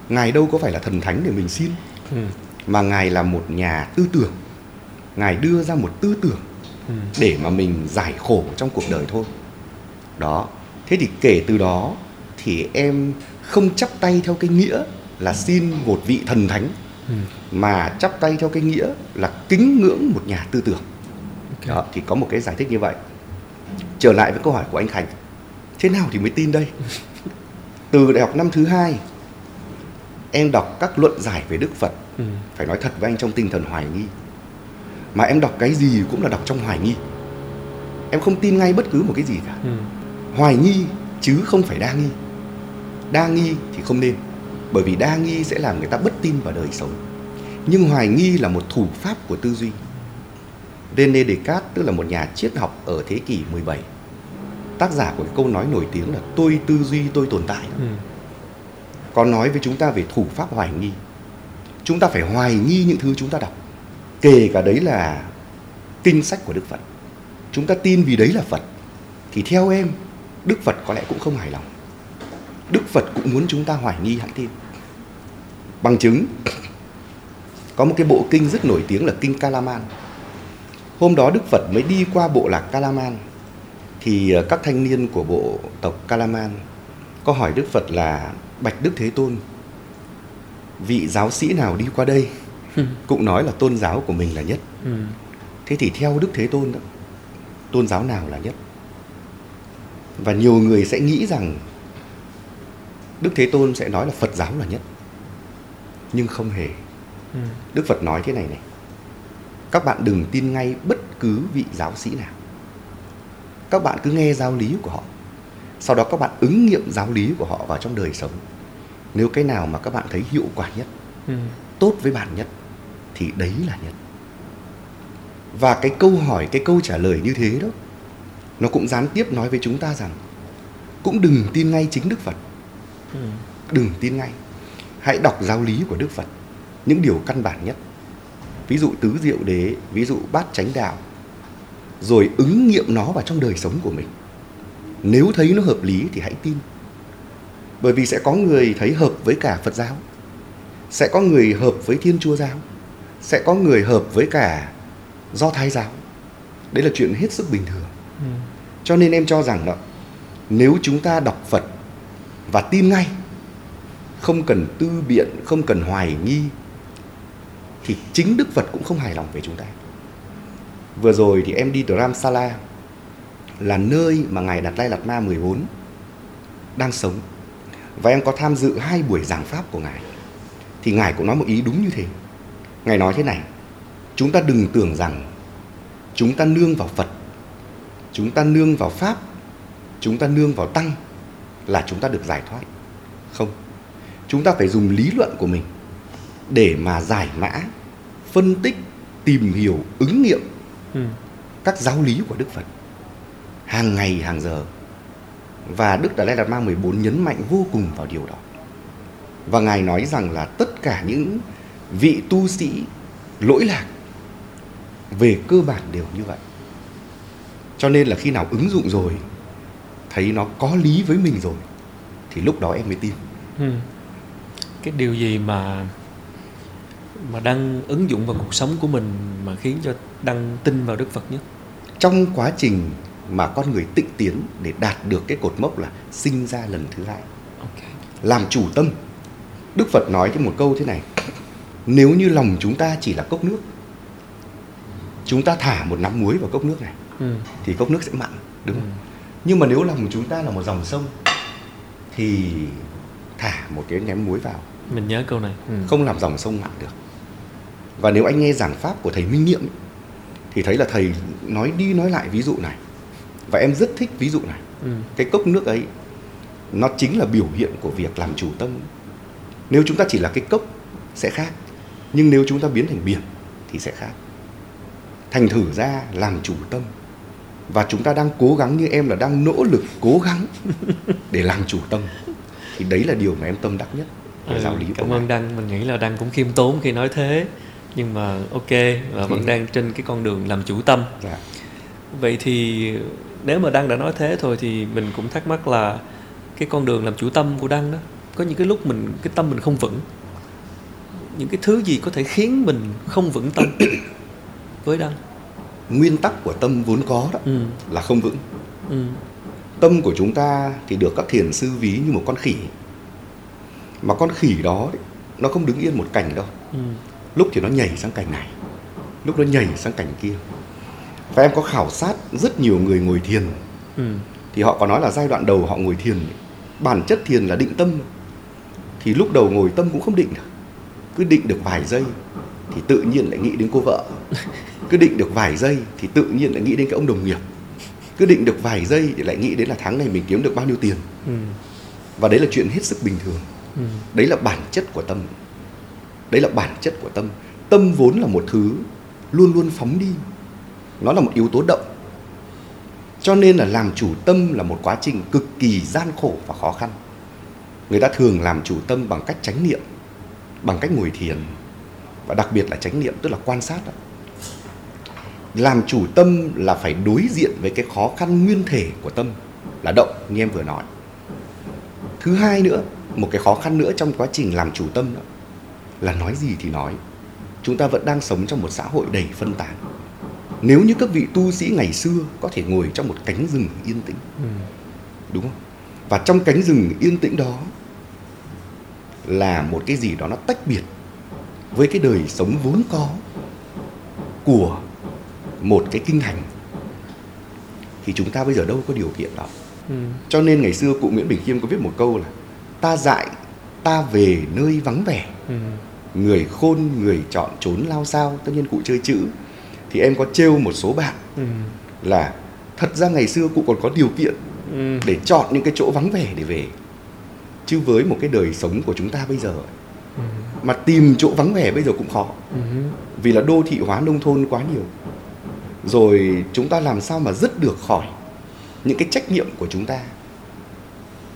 ngài đâu có phải là thần thánh để mình xin ừ. mà ngài là một nhà tư tưởng ngài đưa ra một tư tưởng ừ. để mà mình giải khổ trong cuộc đời thôi. Đó. Thế thì kể từ đó thì em không chắp tay theo cái nghĩa là xin một vị thần thánh Ừ. mà chắp tay theo cái nghĩa là kính ngưỡng một nhà tư tưởng. Đó, thì có một cái giải thích như vậy. Trở lại với câu hỏi của anh Khánh. Thế nào thì mới tin đây? Từ đại học năm thứ hai em đọc các luận giải về Đức Phật. Ừ. phải nói thật với anh trong tinh thần hoài nghi mà em đọc cái gì cũng là đọc trong hoài nghi. Em không tin ngay bất cứ một cái gì cả. Ừ. hoài nghi chứ không phải đa nghi. Đa nghi thì không nên bởi vì đa nghi sẽ làm người ta bất tin vào đời sống. Nhưng hoài nghi là một thủ pháp của tư duy. René Descartes tức là một nhà triết học ở thế kỷ 17 tác giả của cái câu nói nổi tiếng là tôi tư duy tôi tồn tại Ừ. có nói với chúng ta về thủ pháp hoài nghi. Chúng ta phải hoài nghi những thứ chúng ta đọc kể cả đấy là kinh sách của đức phật. Chúng ta tin vì đấy là phật, thì theo em, đức phật có lẽ cũng không hài lòng. Đức phật cũng muốn chúng ta hoài nghi hãng tin. Bằng chứng, có một cái bộ kinh rất nổi tiếng là kinh kalaman. Hôm đó đức phật mới đi qua bộ lạc kalaman, thì ờ, các thanh niên của bộ tộc kalaman có hỏi đức phật là, bạch đức thế tôn, vị giáo sĩ nào đi qua đây? Cũng nói là tôn giáo của mình là nhất. Ừ. thế thì theo đức thế tôn đó tôn giáo nào là nhất? Và nhiều người sẽ nghĩ rằng đức thế tôn sẽ nói là phật giáo là nhất. Nhưng không hề. Ừ. đức phật nói thế này này. Các bạn đừng tin ngay bất cứ vị giáo sĩ nào. Các bạn cứ nghe giáo lý của họ. Sau đó các bạn ứng nghiệm giáo lý của họ vào trong đời sống. Nếu cái nào mà các bạn thấy hiệu quả nhất Ừ. tốt với bạn nhất thì đấy là nhất và cái câu hỏi cái câu trả lời như thế đó nó cũng gián tiếp nói với chúng ta rằng cũng đừng tin ngay chính đức phật. Ừ. đừng tin ngay. Hãy đọc giáo lý của đức phật những điều căn bản nhất. Ví dụ tứ diệu đế ví dụ bát chánh đạo rồi ứng nghiệm nó vào trong đời sống của mình. Nếu thấy nó hợp lý thì hãy tin. Bởi vì sẽ có người thấy hợp với cả phật giáo sẽ có người hợp với thiên chúa giáo sẽ có người hợp với cả do thái giáo. Đấy là chuyện hết sức bình thường. Ừ. cho nên em cho rằng đó nếu chúng ta đọc phật và tin ngay không cần tư biện không cần hoài nghi thì chính đức phật cũng không hài lòng về chúng ta. Vừa rồi thì em đi Dharamsala là nơi mà ngài Đạt Lai Lạt Ma 14 đang sống. Và em có tham dự hai buổi giảng pháp của ngài. Thì ngài cũng nói một ý đúng như thế ngài nói thế này chúng ta đừng tưởng rằng chúng ta nương vào phật chúng ta nương vào pháp chúng ta nương vào tăng là chúng ta được giải thoát. Không chúng ta phải dùng lý luận của mình để mà giải mã phân tích tìm hiểu ứng nghiệm Ừ. các giáo lý của Đức Phật. Hàng ngày hàng giờ. Và Đức Đạt Lai Lạt Ma 14 nhấn mạnh vô cùng vào điều đó. Và ngài nói rằng là tất cả những vị tu sĩ lỗi lạc về cơ bản đều như vậy. Cho nên là khi nào ứng dụng rồi thấy nó có lý với mình rồi thì lúc đó em mới tin. Ừ. cái điều gì mà mà đang ứng dụng vào cuộc sống của mình mà khiến cho đăng tin vào đức phật nhất? Trong quá trình mà con người tịnh tiến để đạt được cái cột mốc là sinh ra lần thứ hai. Ok. Làm chủ tâm. Đức phật nói cho một câu thế này nếu như lòng chúng ta chỉ là cốc nước chúng ta thả một nắm muối vào cốc nước này ừ. thì cốc nước sẽ mặn đúng không Ừ. nhưng mà nếu lòng chúng ta là một dòng sông thì thả một cái ném muối vào mình nhớ câu này ừ. không làm dòng sông mặn được và nếu anh nghe giảng pháp của thầy minh niệm thì thấy là thầy nói đi nói lại ví dụ này và em rất thích ví dụ này Ừ. cái cốc nước ấy nó chính là biểu hiện của việc làm chủ tâm nếu chúng ta chỉ là cái cốc sẽ khác nhưng nếu chúng ta biến thành biển thì sẽ khác. Thành thử ra làm chủ tâm. Và chúng ta đang cố gắng như em là đang nỗ lực cố gắng để làm chủ tâm. Thì đấy là điều mà em tâm đắc nhất về Ừ, giáo lý cảm ơn đăng. Mình nghĩ là đăng cũng khiêm tốn khi nói thế. Nhưng mà ok và vẫn đang trên cái con đường làm chủ tâm. Dạ. vậy thì nếu mà đăng đã nói thế thôi thì mình cũng thắc mắc là cái con đường làm chủ tâm của đăng đó có những cái lúc mình cái tâm mình không vững những cái thứ gì có thể khiến mình không vững tâm với đăng nguyên tắc của tâm vốn có đó ừ. là không vững Ừ. tâm của chúng ta thì được các thiền sư ví như một con khỉ mà con khỉ đó nó không đứng yên một cảnh đâu Ừ. lúc thì nó nhảy sang cảnh này lúc nó nhảy sang cảnh kia và em có khảo sát rất nhiều người ngồi thiền Ừ. thì họ có nói là giai đoạn đầu họ ngồi thiền bản chất thiền là định tâm thì lúc đầu ngồi tâm cũng không định được cứ định được vài giây thì tự nhiên lại nghĩ đến cô vợ. Cứ định được vài giây thì tự nhiên lại nghĩ đến cái ông đồng nghiệp. Cứ định được vài giây thì lại nghĩ đến là tháng này mình kiếm được bao nhiêu tiền. Ừ. và đấy là chuyện hết sức bình thường. Ừ. đấy là bản chất của tâm. Đấy là bản chất của tâm. Tâm vốn là một thứ luôn luôn phóng đi. Nó là một yếu tố động. Cho nên là làm chủ tâm là một quá trình cực kỳ gian khổ và khó khăn. Người ta thường làm chủ tâm bằng cách chánh niệm bằng cách ngồi thiền và đặc biệt là chánh niệm tức là quan sát đó. làm chủ tâm là phải đối diện với cái khó khăn nguyên thể của tâm là động như em vừa nói thứ hai nữa một cái khó khăn nữa trong quá trình làm chủ tâm đó là nói gì thì nói chúng ta vẫn đang sống trong một xã hội đầy phân tán nếu như các vị tu sĩ ngày xưa có thể ngồi trong một cánh rừng yên tĩnh Ừ. đúng không và trong cánh rừng yên tĩnh đó là một cái gì đó nó tách biệt với cái đời sống vốn có của một cái kinh hành thì chúng ta bây giờ đâu có điều kiện đó Ừ. cho nên ngày xưa cụ Nguyễn Bình Khiêm có viết một câu là ta dại ta về nơi vắng vẻ Ừ. người khôn người chọn trốn lao sao tất nhiên cụ chơi chữ thì em có trêu một số bạn Ừ. là thật ra ngày xưa cụ còn có điều kiện Ừ. để chọn những cái chỗ vắng vẻ để về chứ với một cái đời sống của chúng ta bây giờ Ừ. mà tìm chỗ vắng vẻ bây giờ cũng khó Ừ. vì là đô thị hóa nông thôn quá nhiều rồi chúng ta làm sao mà dứt được khỏi những cái trách nhiệm của chúng ta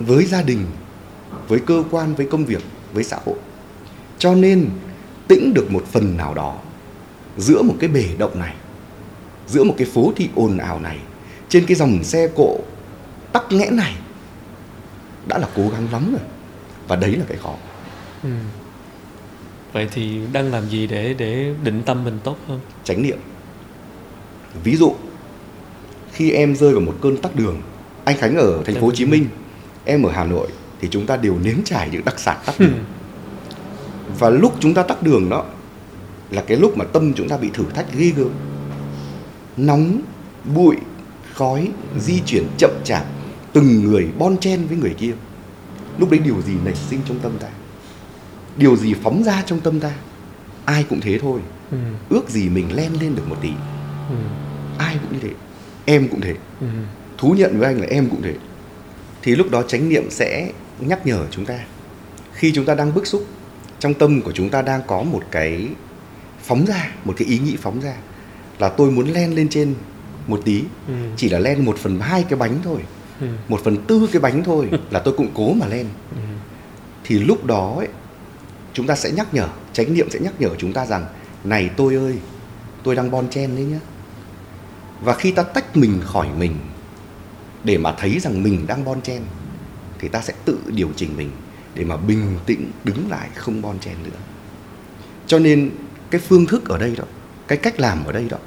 với gia đình với cơ quan với công việc với xã hội cho nên tĩnh được một phần nào đó giữa một cái bể động này giữa một cái phố thị ồn ào này trên cái dòng xe cộ tắc nghẽn này đã là cố gắng lắm rồi. Và đấy là cái khó. Ừ. vậy thì đang làm gì để để định tâm mình tốt hơn? Chánh niệm. Ví dụ khi em rơi vào một cơn tắc đường anh khánh ở thành phố hồ chí minh em ở hà nội thì chúng ta đều nếm trải những đặc sản tắc đường. Và lúc chúng ta tắc đường đó là cái lúc mà tâm chúng ta bị thử thách ghê gớm. Nóng bụi khói di chuyển chậm chạp từng người bon chen với người kia. Lúc đấy điều gì nảy sinh trong tâm ta? Điều gì phóng ra trong tâm ta? Ai cũng thế thôi. Ừ. ước gì mình len lên được một tí. Ừ. ai cũng như thế. Em cũng thế. Ừ. thú nhận với anh là em cũng thế. Thì lúc đó chánh niệm sẽ nhắc nhở chúng ta. Khi chúng ta đang bức xúc trong tâm của chúng ta đang có một cái phóng ra một cái ý nghĩ phóng ra là tôi muốn len lên trên một tí. Ừ. chỉ là len một phần hai cái bánh thôi Ừ. một phần tư cái bánh thôi là tôi cũng cố mà len Ừ. thì lúc đó ấy, chúng ta sẽ nhắc nhở chánh niệm sẽ nhắc nhở chúng ta rằng này tôi ơi tôi đang bon chen đấy nhá và khi ta tách mình khỏi mình để mà thấy rằng mình đang bon chen thì ta sẽ tự điều chỉnh mình để mà bình tĩnh đứng lại không bon chen nữa cho nên cái phương thức ở đây đó cái cách làm ở đây đó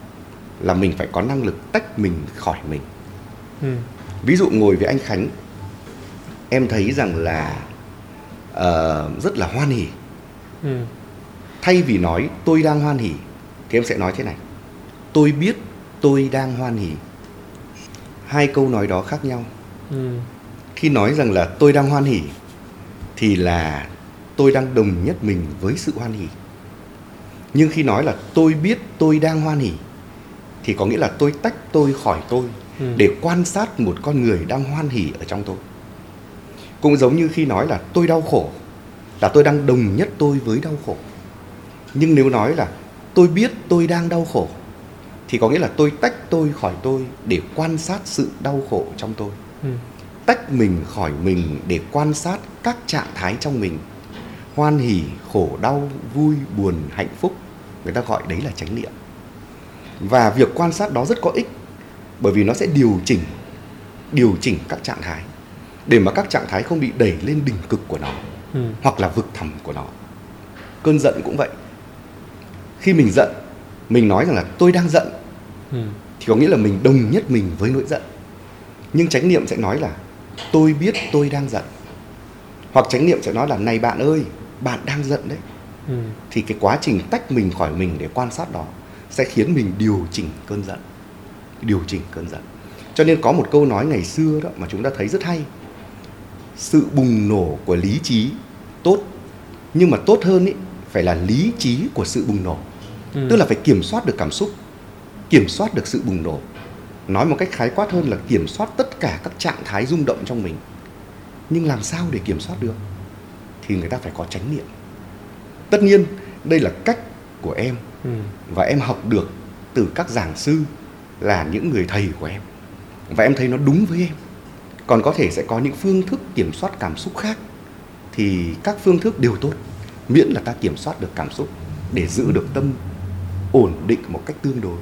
là mình phải có năng lực tách mình khỏi mình Ừ. ví dụ ngồi với anh khánh em thấy rằng là ờ, rất là hoan hỉ. Ừ. thay vì nói tôi đang hoan hỉ thì em sẽ nói thế này. Tôi biết tôi đang hoan hỉ. Hai câu nói đó khác nhau. Ừ. khi nói rằng là tôi đang hoan hỉ thì là tôi đang đồng nhất mình với sự hoan hỉ. Nhưng khi nói là tôi biết tôi đang hoan hỉ thì có nghĩa là tôi tách tôi khỏi tôi Ừ. để quan sát một con người đang hoan hỉ ở trong tôi. Cũng giống như khi nói là tôi đau khổ là tôi đang đồng nhất tôi với đau khổ. Nhưng nếu nói là tôi biết tôi đang đau khổ thì có nghĩa là tôi tách tôi khỏi tôi để quan sát sự đau khổ trong tôi. Ừ. tách mình khỏi mình để quan sát các trạng thái trong mình. Hoan hỉ khổ đau vui buồn hạnh phúc người ta gọi đấy là chánh niệm. Và việc quan sát đó rất có ích bởi vì nó sẽ điều chỉnh điều chỉnh các trạng thái để mà các trạng thái không bị đẩy lên đỉnh cực của nó Ừ. hoặc là vực thẳm của nó cơn giận cũng vậy khi mình giận mình nói rằng là tôi đang giận ừ. thì có nghĩa là mình đồng nhất mình với nỗi giận nhưng chánh niệm sẽ nói là tôi biết tôi đang giận hoặc chánh niệm sẽ nói là này bạn ơi bạn đang giận đấy Ừ. thì cái quá trình tách mình khỏi mình để quan sát đó sẽ khiến mình điều chỉnh cơn giận điều chỉnh cơn giận. Cho nên có một câu nói ngày xưa đó mà chúng ta thấy rất hay. Sự bùng nổ của lý trí tốt nhưng mà tốt hơn ý, phải là lý trí của sự bùng nổ. Ừ. tức là phải kiểm soát được cảm xúc kiểm soát được sự bùng nổ. Nói một cách khái quát hơn là kiểm soát tất cả các trạng thái rung động trong mình. Nhưng làm sao để kiểm soát được? Thì người ta phải có chánh niệm. Tất nhiên đây là cách của em. Ừ. và em học được từ các giảng sư là những người thầy của em. Và em thấy nó đúng với em. Còn có thể sẽ có những phương thức kiểm soát cảm xúc khác thì các phương thức đều tốt miễn là ta kiểm soát được cảm xúc để giữ được tâm ổn định một cách tương đối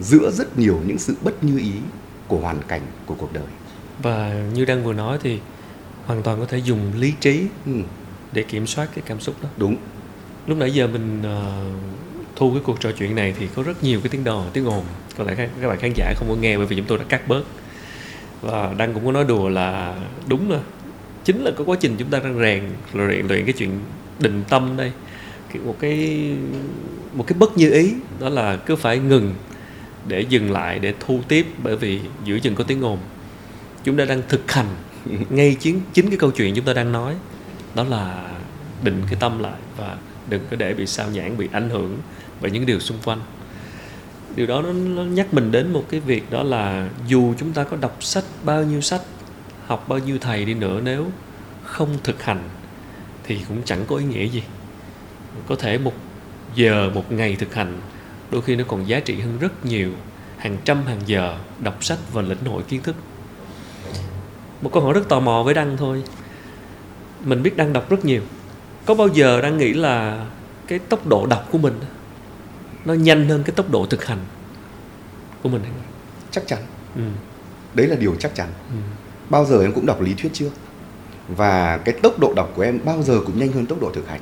giữa rất nhiều những sự bất như ý của hoàn cảnh của cuộc đời. Và như đang vừa nói thì hoàn toàn có thể dùng lý trí ừ, để kiểm soát cái cảm xúc đó. Đúng. Lúc nãy giờ mình ờ, thu cái cuộc trò chuyện này thì có rất nhiều cái tiếng đò tiếng ồn. Có lẽ các, các bạn khán giả không có nghe bởi vì chúng tôi đã cắt bớt. Và đăng cũng có nói đùa là đúng là chính là cái quá trình chúng ta đang rèn luyện luyện cái chuyện định tâm đây. Một cái một cái bất như ý đó là cứ phải ngừng để dừng lại để thu tiếp bởi vì giữa chừng có tiếng ồn. Chúng ta đang thực hành ngay chính chính cái câu chuyện chúng ta đang nói đó là định cái tâm lại và đừng có để bị sao nhãn bị ảnh hưởng và những điều xung quanh. Điều đó nó, nó nhắc mình đến một cái việc đó là dù chúng ta có đọc sách bao nhiêu sách học bao nhiêu thầy đi nữa nếu không thực hành thì cũng chẳng có ý nghĩa gì. Có thể một giờ một ngày thực hành đôi khi nó còn giá trị hơn rất nhiều hàng trăm hàng giờ đọc sách và lĩnh hội kiến thức. Một câu hỏi rất tò mò với đăng thôi. Mình biết đăng đọc rất nhiều. Có bao giờ đăng nghĩ là cái tốc độ đọc của mình nó nhanh hơn cái tốc độ thực hành của mình. Chắc chắn. Ừ. đấy là điều chắc chắn. Ừ. bao giờ em cũng đọc lý thuyết trước. Và cái tốc độ đọc của em bao giờ cũng nhanh hơn tốc độ thực hành.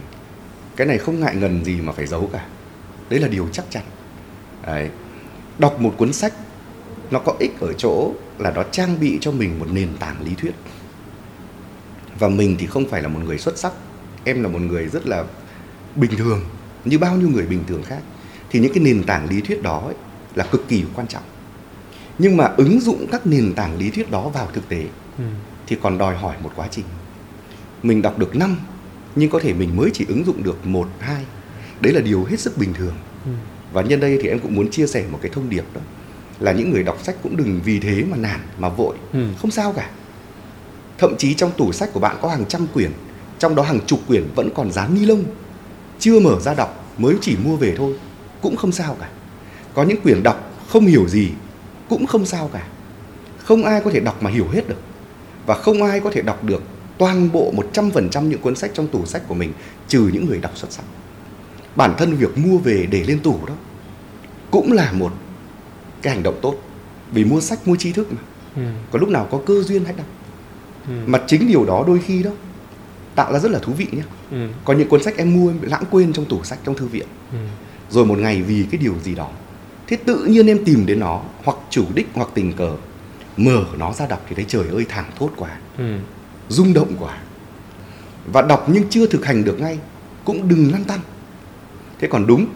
Cái này không ngại ngần gì mà phải giấu cả. Đấy là điều chắc chắn. Đấy. đọc một cuốn sách nó có ích ở chỗ là nó trang bị cho mình một nền tảng lý thuyết. Và mình thì không phải là một người xuất sắc. Em là một người rất là bình thường như bao nhiêu người bình thường khác thì những cái nền tảng lý thuyết đó ấy, là cực kỳ quan trọng. Nhưng mà ứng dụng các nền tảng lý thuyết đó vào thực tế Ừ. thì còn đòi hỏi một quá trình. Mình đọc được năm nhưng có thể mình mới chỉ ứng dụng được một hai. Đấy là điều hết sức bình thường. Ừ. và nhân đây thì em cũng muốn chia sẻ một cái thông điệp đó là những người đọc sách cũng đừng vì thế mà nản mà vội. Ừ. không sao cả. Thậm chí trong tủ sách của bạn có hàng trăm quyển trong đó hàng chục quyển vẫn còn dán ni lông. Chưa mở ra đọc mới chỉ mua về thôi cũng không sao cả. Có những quyển đọc không hiểu gì cũng không sao cả. Không ai có thể đọc mà hiểu hết được. Và không ai có thể đọc được toàn bộ 100% những cuốn sách trong tủ sách của mình trừ những người đọc xuất sắc. Bản thân việc mua về để lên tủ đó cũng là một cái hành động tốt. Vì mua sách mua tri thức mà. Ừ. có lúc nào có cơ duyên hãy đọc. Ừ. mà chính điều đó đôi khi đó tạo ra rất là thú vị nhé. Ừ. có những cuốn sách em mua em bị lãng quên trong tủ sách trong thư viện. Ừ. rồi một ngày vì cái điều gì đó thế tự nhiên em tìm đến nó hoặc chủ đích hoặc tình cờ mở nó ra đọc thì thấy trời ơi thảng thốt quá Ừ. rung động quá. Và đọc nhưng chưa thực hành được ngay cũng đừng lăn tăn. Thế còn đúng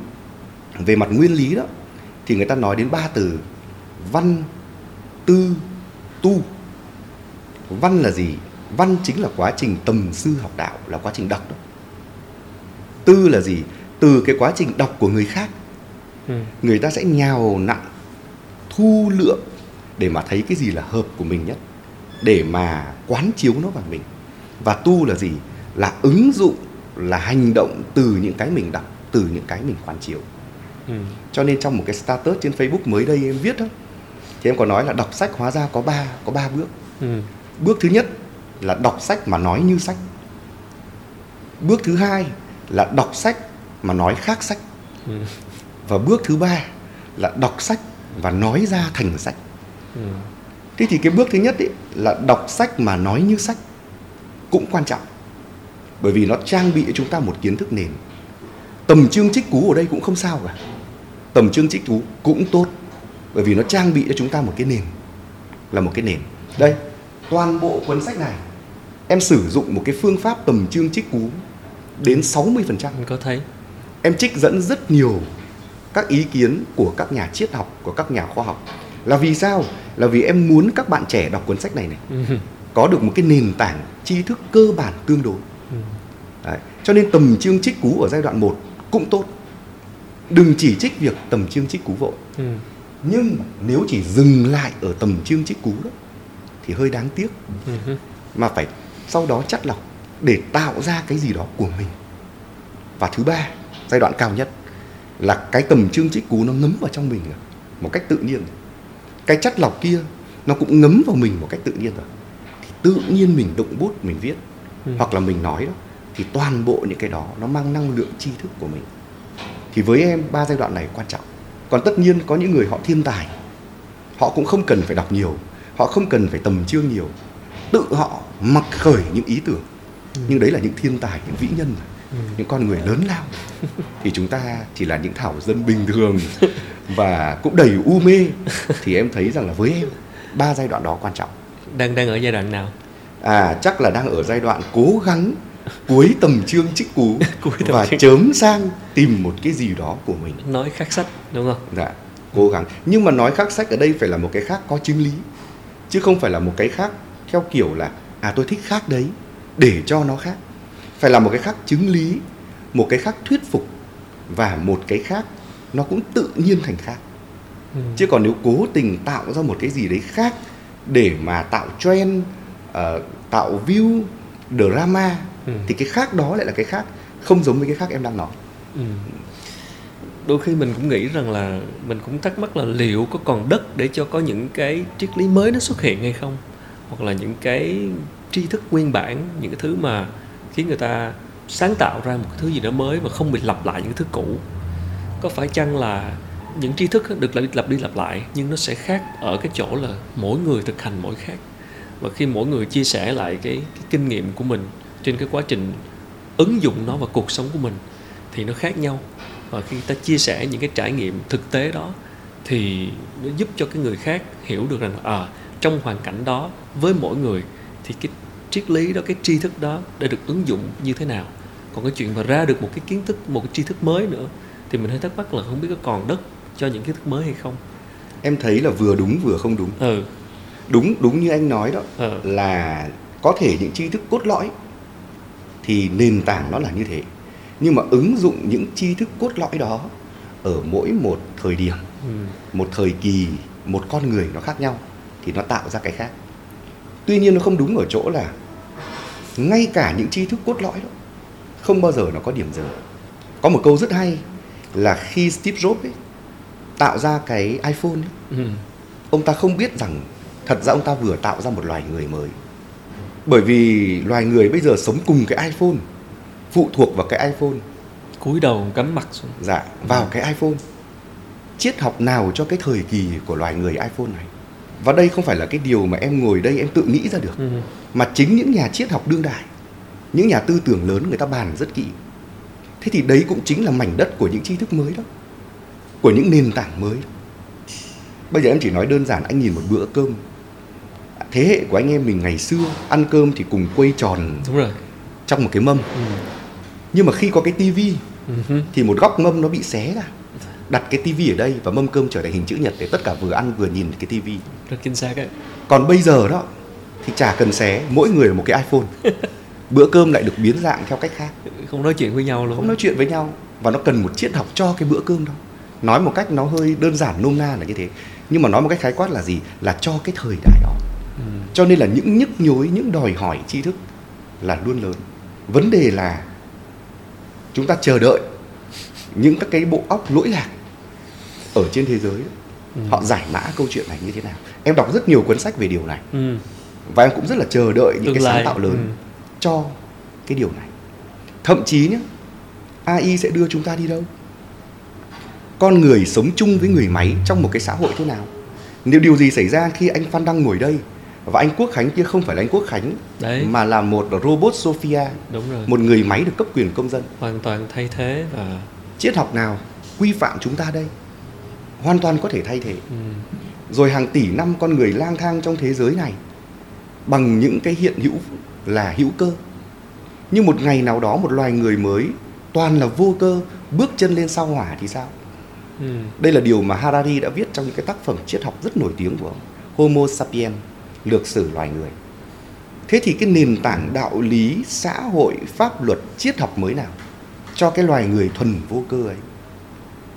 về mặt nguyên lý đó thì người ta nói đến ba từ văn tư tu. Văn là gì? Văn chính là quá trình tầm sư học đạo là quá trình đọc đó. Tư là gì từ cái quá trình đọc của người khác Ừ. người ta sẽ nhào nặn thu lượng để mà thấy cái gì là hợp của mình nhất để mà quán chiếu nó vào mình và tu là gì là ứng dụng là hành động từ những cái mình đọc từ những cái mình quán chiếu Ừ. cho nên trong một cái status trên Facebook mới đây em viết đó thì em có nói là đọc sách hóa ra có ba có ba bước Ừ. bước thứ nhất là đọc sách mà nói như sách bước thứ hai là đọc sách mà nói khác sách. Ừ. và bước thứ ba là đọc sách và nói ra thành sách. Ừ. thế thì cái bước thứ nhất ý, là đọc sách mà nói như sách cũng quan trọng. Bởi vì nó trang bị cho chúng ta một kiến thức nền. Tầm chương trích cú ở đây cũng không sao cả. Tầm chương trích cú cũng tốt. Bởi vì nó trang bị cho chúng ta một cái nền. Là một cái nền. Đây toàn bộ cuốn sách này em sử dụng một cái phương pháp tầm chương trích cú đến 60% Anh có thấy em trích dẫn rất nhiều các ý kiến của các nhà triết học của các nhà khoa học là vì sao là vì em muốn các bạn trẻ đọc cuốn sách này này Ừ. có được một cái nền tảng tri thức cơ bản tương đối Ừ. Đấy. cho nên tầm chương trích cú ở giai đoạn 1 cũng tốt đừng chỉ trích việc tầm chương trích cú vội Ừ. nhưng nếu chỉ dừng lại ở tầm chương trích cú đó thì hơi đáng tiếc Ừ. mà phải sau đó chắt lọc để tạo ra cái gì đó của mình và thứ ba giai đoạn cao nhất là cái tầm chương trích cú nó ngấm vào trong mình rồi, một cách tự nhiên. Cái chắt lọc kia nó cũng ngấm vào mình một cách tự nhiên rồi. Thì tự nhiên mình động bút mình viết Ừ. hoặc là mình nói đó thì toàn bộ những cái đó nó mang năng lượng tri thức của mình. Thì với em ba giai đoạn này quan trọng. Còn tất nhiên có những người họ thiên tài họ cũng không cần phải đọc nhiều họ không cần phải tầm chương nhiều. Tự họ mặc khởi những ý tưởng. Nhưng đấy là những thiên tài những vĩ nhân Ừ. những con người lớn lao thì chúng ta chỉ là những thảo dân bình thường và cũng đầy u mê. Thì em thấy rằng là với em ba giai đoạn đó quan trọng. Đang đang ở giai đoạn nào? À chắc là đang ở giai đoạn cố gắng cuối tầm chương trích cú Cuối tầm và chương. chớm sang tìm một cái gì đó của mình. Nói khác sách đúng không? Dạ cố gắng. Nhưng mà nói khác sách ở đây phải là một cái khác có chứng lý chứ không phải là một cái khác theo kiểu là à tôi thích khác đấy để cho nó khác phải là một cái khác chứng lý một cái khác thuyết phục và một cái khác nó cũng tự nhiên thành khác Ừ. chứ còn nếu cố tình tạo ra một cái gì đấy khác để mà tạo trend ờ, tạo view drama Ừ. thì cái khác đó lại là cái khác không giống với cái khác em đang nói Ừ. đôi khi mình cũng nghĩ rằng là mình cũng thắc mắc là liệu có còn đất để cho có những cái triết lý mới nó xuất hiện hay không hoặc là những cái tri thức nguyên bản những cái thứ mà khiến người ta sáng tạo ra một cái thứ gì đó mới và không bị lặp lại những thứ cũ. Có phải chăng là những tri thức được lặp đi lặp đi lặp lại nhưng nó sẽ khác ở cái chỗ là mỗi người thực hành mỗi khác? Và khi mỗi người chia sẻ lại cái, cái kinh nghiệm của mình trên cái quá trình ứng dụng nó vào cuộc sống của mình thì nó khác nhau. Và khi ta chia sẻ những cái trải nghiệm thực tế đó thì nó giúp cho cái người khác hiểu được rằng à trong hoàn cảnh đó với mỗi người thì cái triết lý đó cái tri thức đó đã được ứng dụng như thế nào. Còn cái chuyện mà ra được một cái kiến thức một cái tri thức mới nữa thì mình hơi thắc mắc là không biết có còn đất cho những kiến thức mới hay không? Em thấy là vừa đúng vừa không đúng. Ừ. Đúng đúng như anh nói đó Ờ. là có thể những tri thức cốt lõi thì nền tảng nó là như thế. Nhưng mà ứng dụng những tri thức cốt lõi đó ở mỗi một thời điểm ừ. một thời kỳ một con người nó khác nhau thì nó tạo ra cái khác. Tuy nhiên nó không đúng ở chỗ là ngay cả những tri thức cốt lõi đó không bao giờ nó có điểm dừng. Có một câu rất hay là khi Steve Jobs ấy, tạo ra cái iPhone ấy, ừ. ông ta không biết rằng thật ra ông ta vừa tạo ra một loài người mới. Bởi vì loài người bây giờ sống cùng cái iPhone phụ thuộc vào cái iPhone. Cúi đầu cắm mặt xuống. Dạ vào cái iPhone. Triết học nào cho cái thời kỳ của loài người iPhone này và đây không phải là cái điều mà em ngồi đây em tự nghĩ ra được. Ừ. Mà chính những nhà triết học đương đại những nhà tư tưởng lớn người ta bàn rất kỹ. Thế thì đấy cũng chính là mảnh đất của những tri thức mới đó của những nền tảng mới đó. bây giờ em chỉ nói đơn giản anh nhìn một bữa cơm. Thế hệ của anh em mình ngày xưa ăn cơm thì cùng quây tròn đúng rồi. trong một cái mâm. Ừ. Nhưng mà khi có cái tivi ừ thì một góc mâm nó bị xé ra đặt cái tivi ở đây và mâm cơm trở thành hình chữ nhật để tất cả vừa ăn vừa nhìn cái tivi. Rất chính xác ấy còn bây giờ đó thì chả cần xé mỗi người là một cái iphone. Bữa cơm lại được biến dạng theo cách khác. Không nói chuyện với nhau luôn. Không nói chuyện với nhau. Và nó cần một triết học cho cái bữa cơm đó. Nói một cách nó hơi đơn giản nôm na là như thế. Nhưng mà nói một cách khái quát là gì? Là cho cái thời đại đó. Ừ. cho nên là những nhức nhối những đòi hỏi tri thức là luôn lớn. Vấn đề là chúng ta chờ đợi những các cái bộ óc lỗi lạc ở trên thế giới Ừ. họ giải mã câu chuyện này như thế nào? Em đọc rất nhiều cuốn sách về điều này. Ừ. Và em cũng rất là chờ đợi những Tương cái sáng tạo lớn ừ. cho cái điều này. Thậm chí nhé AI sẽ đưa chúng ta đi đâu? Con người sống chung với người máy trong một cái xã hội thế nào? Nếu điều gì xảy ra khi anh Phan Đăng ngồi đây và anh Quốc Khánh kia không phải là anh Quốc Khánh Đấy. mà là một robot Sophia đúng rồi. một người máy được cấp quyền công dân. Hoàn toàn thay thế và triết học nào quy phạm chúng ta đây hoàn toàn có thể thay thế. Ừ. rồi hàng tỷ năm con người lang thang trong thế giới này bằng những cái hiện hữu là hữu cơ. Nhưng một ngày nào đó một loài người mới toàn là vô cơ bước chân lên sao hỏa thì sao? Ừ. đây là điều mà Harari đã viết trong những cái tác phẩm triết học rất nổi tiếng của ông Homo sapiens lược sử loài người. Thế thì cái nền tảng đạo lý xã hội pháp luật triết học mới nào cho cái loài người thuần vô cơ ấy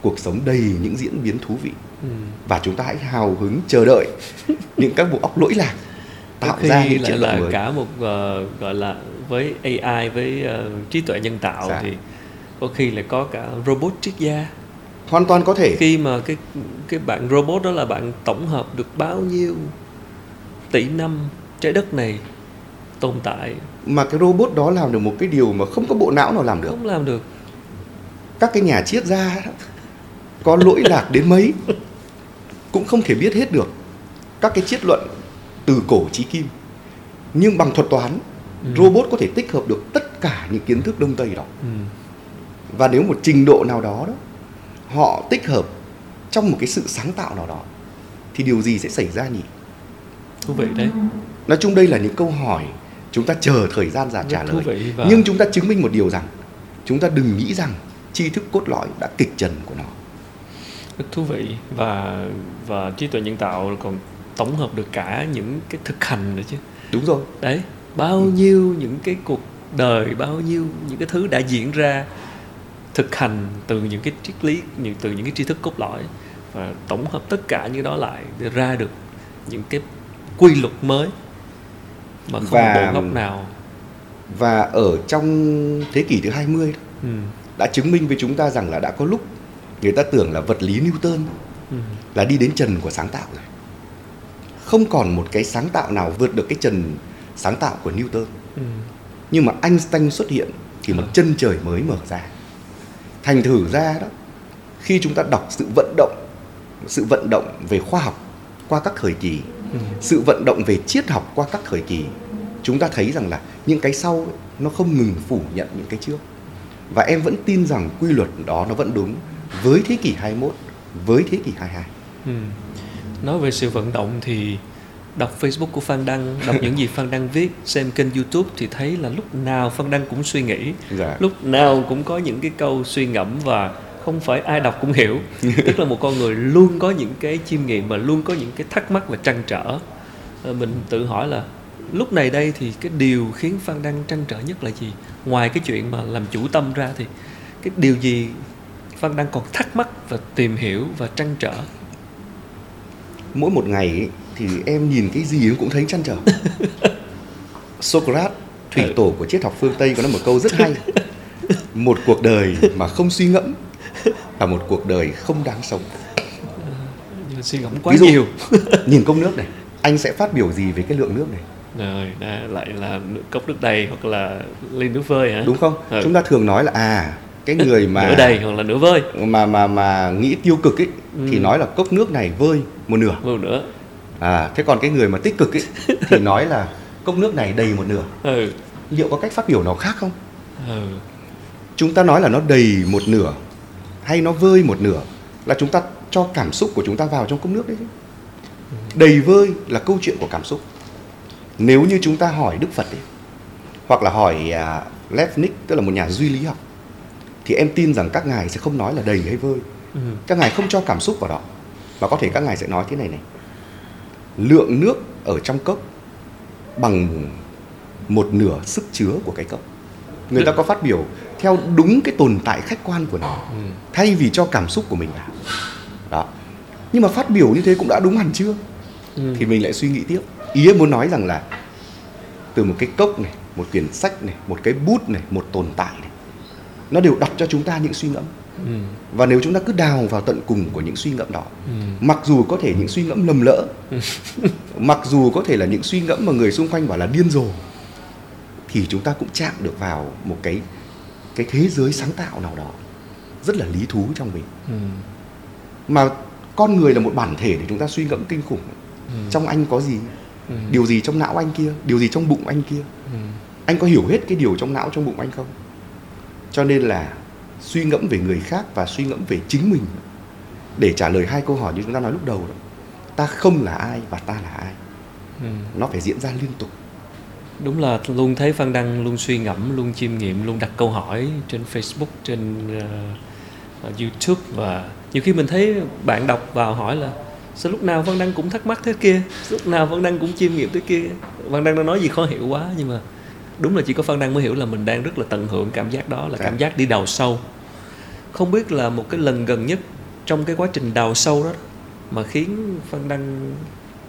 cuộc sống đầy những diễn biến thú vị. Ừ. và chúng ta hãy hào hứng chờ đợi những các bộ óc lỗi lạc tạo khi ra những là luận mới. cả một ờ, gọi là với AI với ờ, trí tuệ nhân tạo Dạ. thì có khi lại có cả robot triết gia. Hoàn toàn có thể. Khi mà cái cái bạn robot đó là bạn tổng hợp được bao nhiêu tỷ năm trái đất này tồn tại. Mà cái robot đó làm được một cái điều mà không có bộ não nào làm được. Không làm được. Các cái nhà triết gia đó, có lỗi lạc đến mấy cũng không thể biết hết được các cái triết luận từ cổ chí kim. Nhưng bằng thuật toán Ừ. robot có thể tích hợp được tất cả những kiến thức đông tây đó. Ừ. và nếu một trình độ nào đó đó họ tích hợp trong một cái sự sáng tạo nào đó thì điều gì sẽ xảy ra nhỉ? Thú vị đấy. Nói chung đây là những câu hỏi chúng ta chờ thời gian Rất trả lời. và- nhưng chúng ta chứng minh một điều rằng chúng ta đừng nghĩ rằng tri thức cốt lõi đã kịch trần của nó rất thú vị và và trí tuệ nhân tạo còn tổng hợp được cả những cái thực hành nữa chứ. Đúng rồi. Đấy bao nhiêu những cái cuộc đời bao nhiêu những cái thứ đã diễn ra thực hành từ những cái triết lý những từ những cái tri thức cốt lõi và tổng hợp tất cả những đó lại để ra được những cái quy luật mới mà không Và- bộ góc nào. và ở trong thế kỷ thứ 20 đó, ừ. đã chứng minh với chúng ta rằng là đã có lúc người ta tưởng là vật lý Newton Ừ. là đi đến trần của sáng tạo rồi không còn một cái sáng tạo nào vượt được cái trần sáng tạo của Newton Ừ. nhưng mà Einstein xuất hiện thì một Ờ. chân trời mới mở ra thành thử ra đó khi chúng ta đọc sự vận động sự vận động về khoa học qua các thời kỳ Ừ. sự vận động về triết học qua các thời kỳ chúng ta thấy rằng là những cái sau nó không ngừng phủ nhận những cái trước và em vẫn tin rằng quy luật đó nó vẫn đúng với thế kỷ 21 với thế kỷ 22 Ừ. Nói về sự vận động thì đọc Facebook của Phan Đăng, đọc những gì Phan Đăng viết, xem kênh YouTube thì thấy là lúc nào Phan Đăng cũng suy nghĩ, dạ. lúc nào cũng có những cái câu suy ngẫm và không phải ai đọc cũng hiểu. Tức là một con người luôn có những cái chiêm nghiệm và luôn có những cái thắc mắc và trăn trở. Ờ, Mình tự hỏi là lúc này đây thì cái điều khiến Phan Đăng trăn trở nhất là gì? Ngoài cái chuyện mà làm chủ tâm ra thì cái điều gì Phan Đăng còn thắc mắc và tìm hiểu và trăn trở? mỗi một ngày thì em nhìn cái gì cũng thấy chăn trở. Socrates thủy Ừ. tổ của triết học phương Tây có nói một câu rất hay. Một cuộc đời mà không suy ngẫm là một cuộc đời không đáng sống. Mà suy ngẫm quá Ví dụ- nhiều. nhìn cốc nước này anh sẽ phát biểu gì về cái lượng nước này? Rồi đã, lại là cốc nước đầy hoặc là ly nước vơi hả? Đúng không? Ừ. chúng ta thường nói là à cái người mà nửa đầy hoặc là nửa vơi. mà mà mà nghĩ tiêu cực ấy thì Ừ. nói là cốc nước này vơi một nửa. Một nữa à thế còn cái người mà tích cực ấy thì nói là cốc nước này đầy một nửa. Ừ. Liệu có cách phát biểu nào khác không? Ừ. Chúng ta nói là nó đầy một nửa hay nó vơi một nửa là chúng ta cho cảm xúc của chúng ta vào trong cốc nước đấy chứ. đầy vơi là câu chuyện của cảm xúc. Nếu như chúng ta hỏi đức phật ấy, hoặc là hỏi à, Leibniz tức là một nhà duy lý học thì em tin rằng các ngài sẽ không nói là đầy hay vơi. Ừ. Các ngài không cho cảm xúc vào đó. Mà có thể các ngài sẽ nói thế này này. Lượng nước ở trong cốc bằng một nửa sức chứa của cái cốc. Người ta có phát biểu theo đúng cái tồn tại khách quan của nó ừ. thay vì cho cảm xúc của mình vào. Đó. Nhưng mà phát biểu như thế cũng đã đúng hẳn chưa? Ừ. thì mình lại suy nghĩ tiếp. Ý em muốn nói rằng là từ một cái cốc này một quyển sách này một cái bút này một tồn tại này nó đều đặt cho chúng ta những suy ngẫm. Ừ. Và nếu chúng ta cứ đào vào tận cùng của những suy ngẫm đó ừ. mặc dù có thể những suy ngẫm lầm lỡ mặc dù có thể là những suy ngẫm mà người xung quanh bảo là điên rồ thì chúng ta cũng chạm được vào một cái cái thế giới sáng tạo nào đó rất là lý thú trong mình. Ừ. Mà con người là một bản thể để chúng ta suy ngẫm kinh khủng. Ừ. trong anh có gì? Ừ. điều gì trong não anh kia? Điều gì trong bụng anh kia? Ừ. anh có hiểu hết cái điều trong não trong bụng anh không cho nên là suy ngẫm về người khác và suy ngẫm về chính mình. Để trả lời hai câu hỏi như chúng ta nói lúc đầu đó ta không là ai và ta là ai. Ừ. nó phải diễn ra liên tục. Đúng là luôn thấy Phan Đăng luôn suy ngẫm luôn chiêm nghiệm luôn đặt câu hỏi trên Facebook trên uh, YouTube. Và nhiều khi mình thấy bạn đọc vào hỏi là sao lúc nào Văn Đăng cũng thắc mắc thế kia? Lúc nào Văn Đăng cũng chiêm nghiệm thế kia? Văn Đăng đang nói gì khó hiểu quá nhưng mà đúng là chỉ có Văn Đăng mới hiểu là mình đang rất là tận hưởng cảm giác đó là cảm giác đi đào sâu. Không biết là một cái lần gần nhất trong cái quá trình đào sâu đó mà khiến Văn Đăng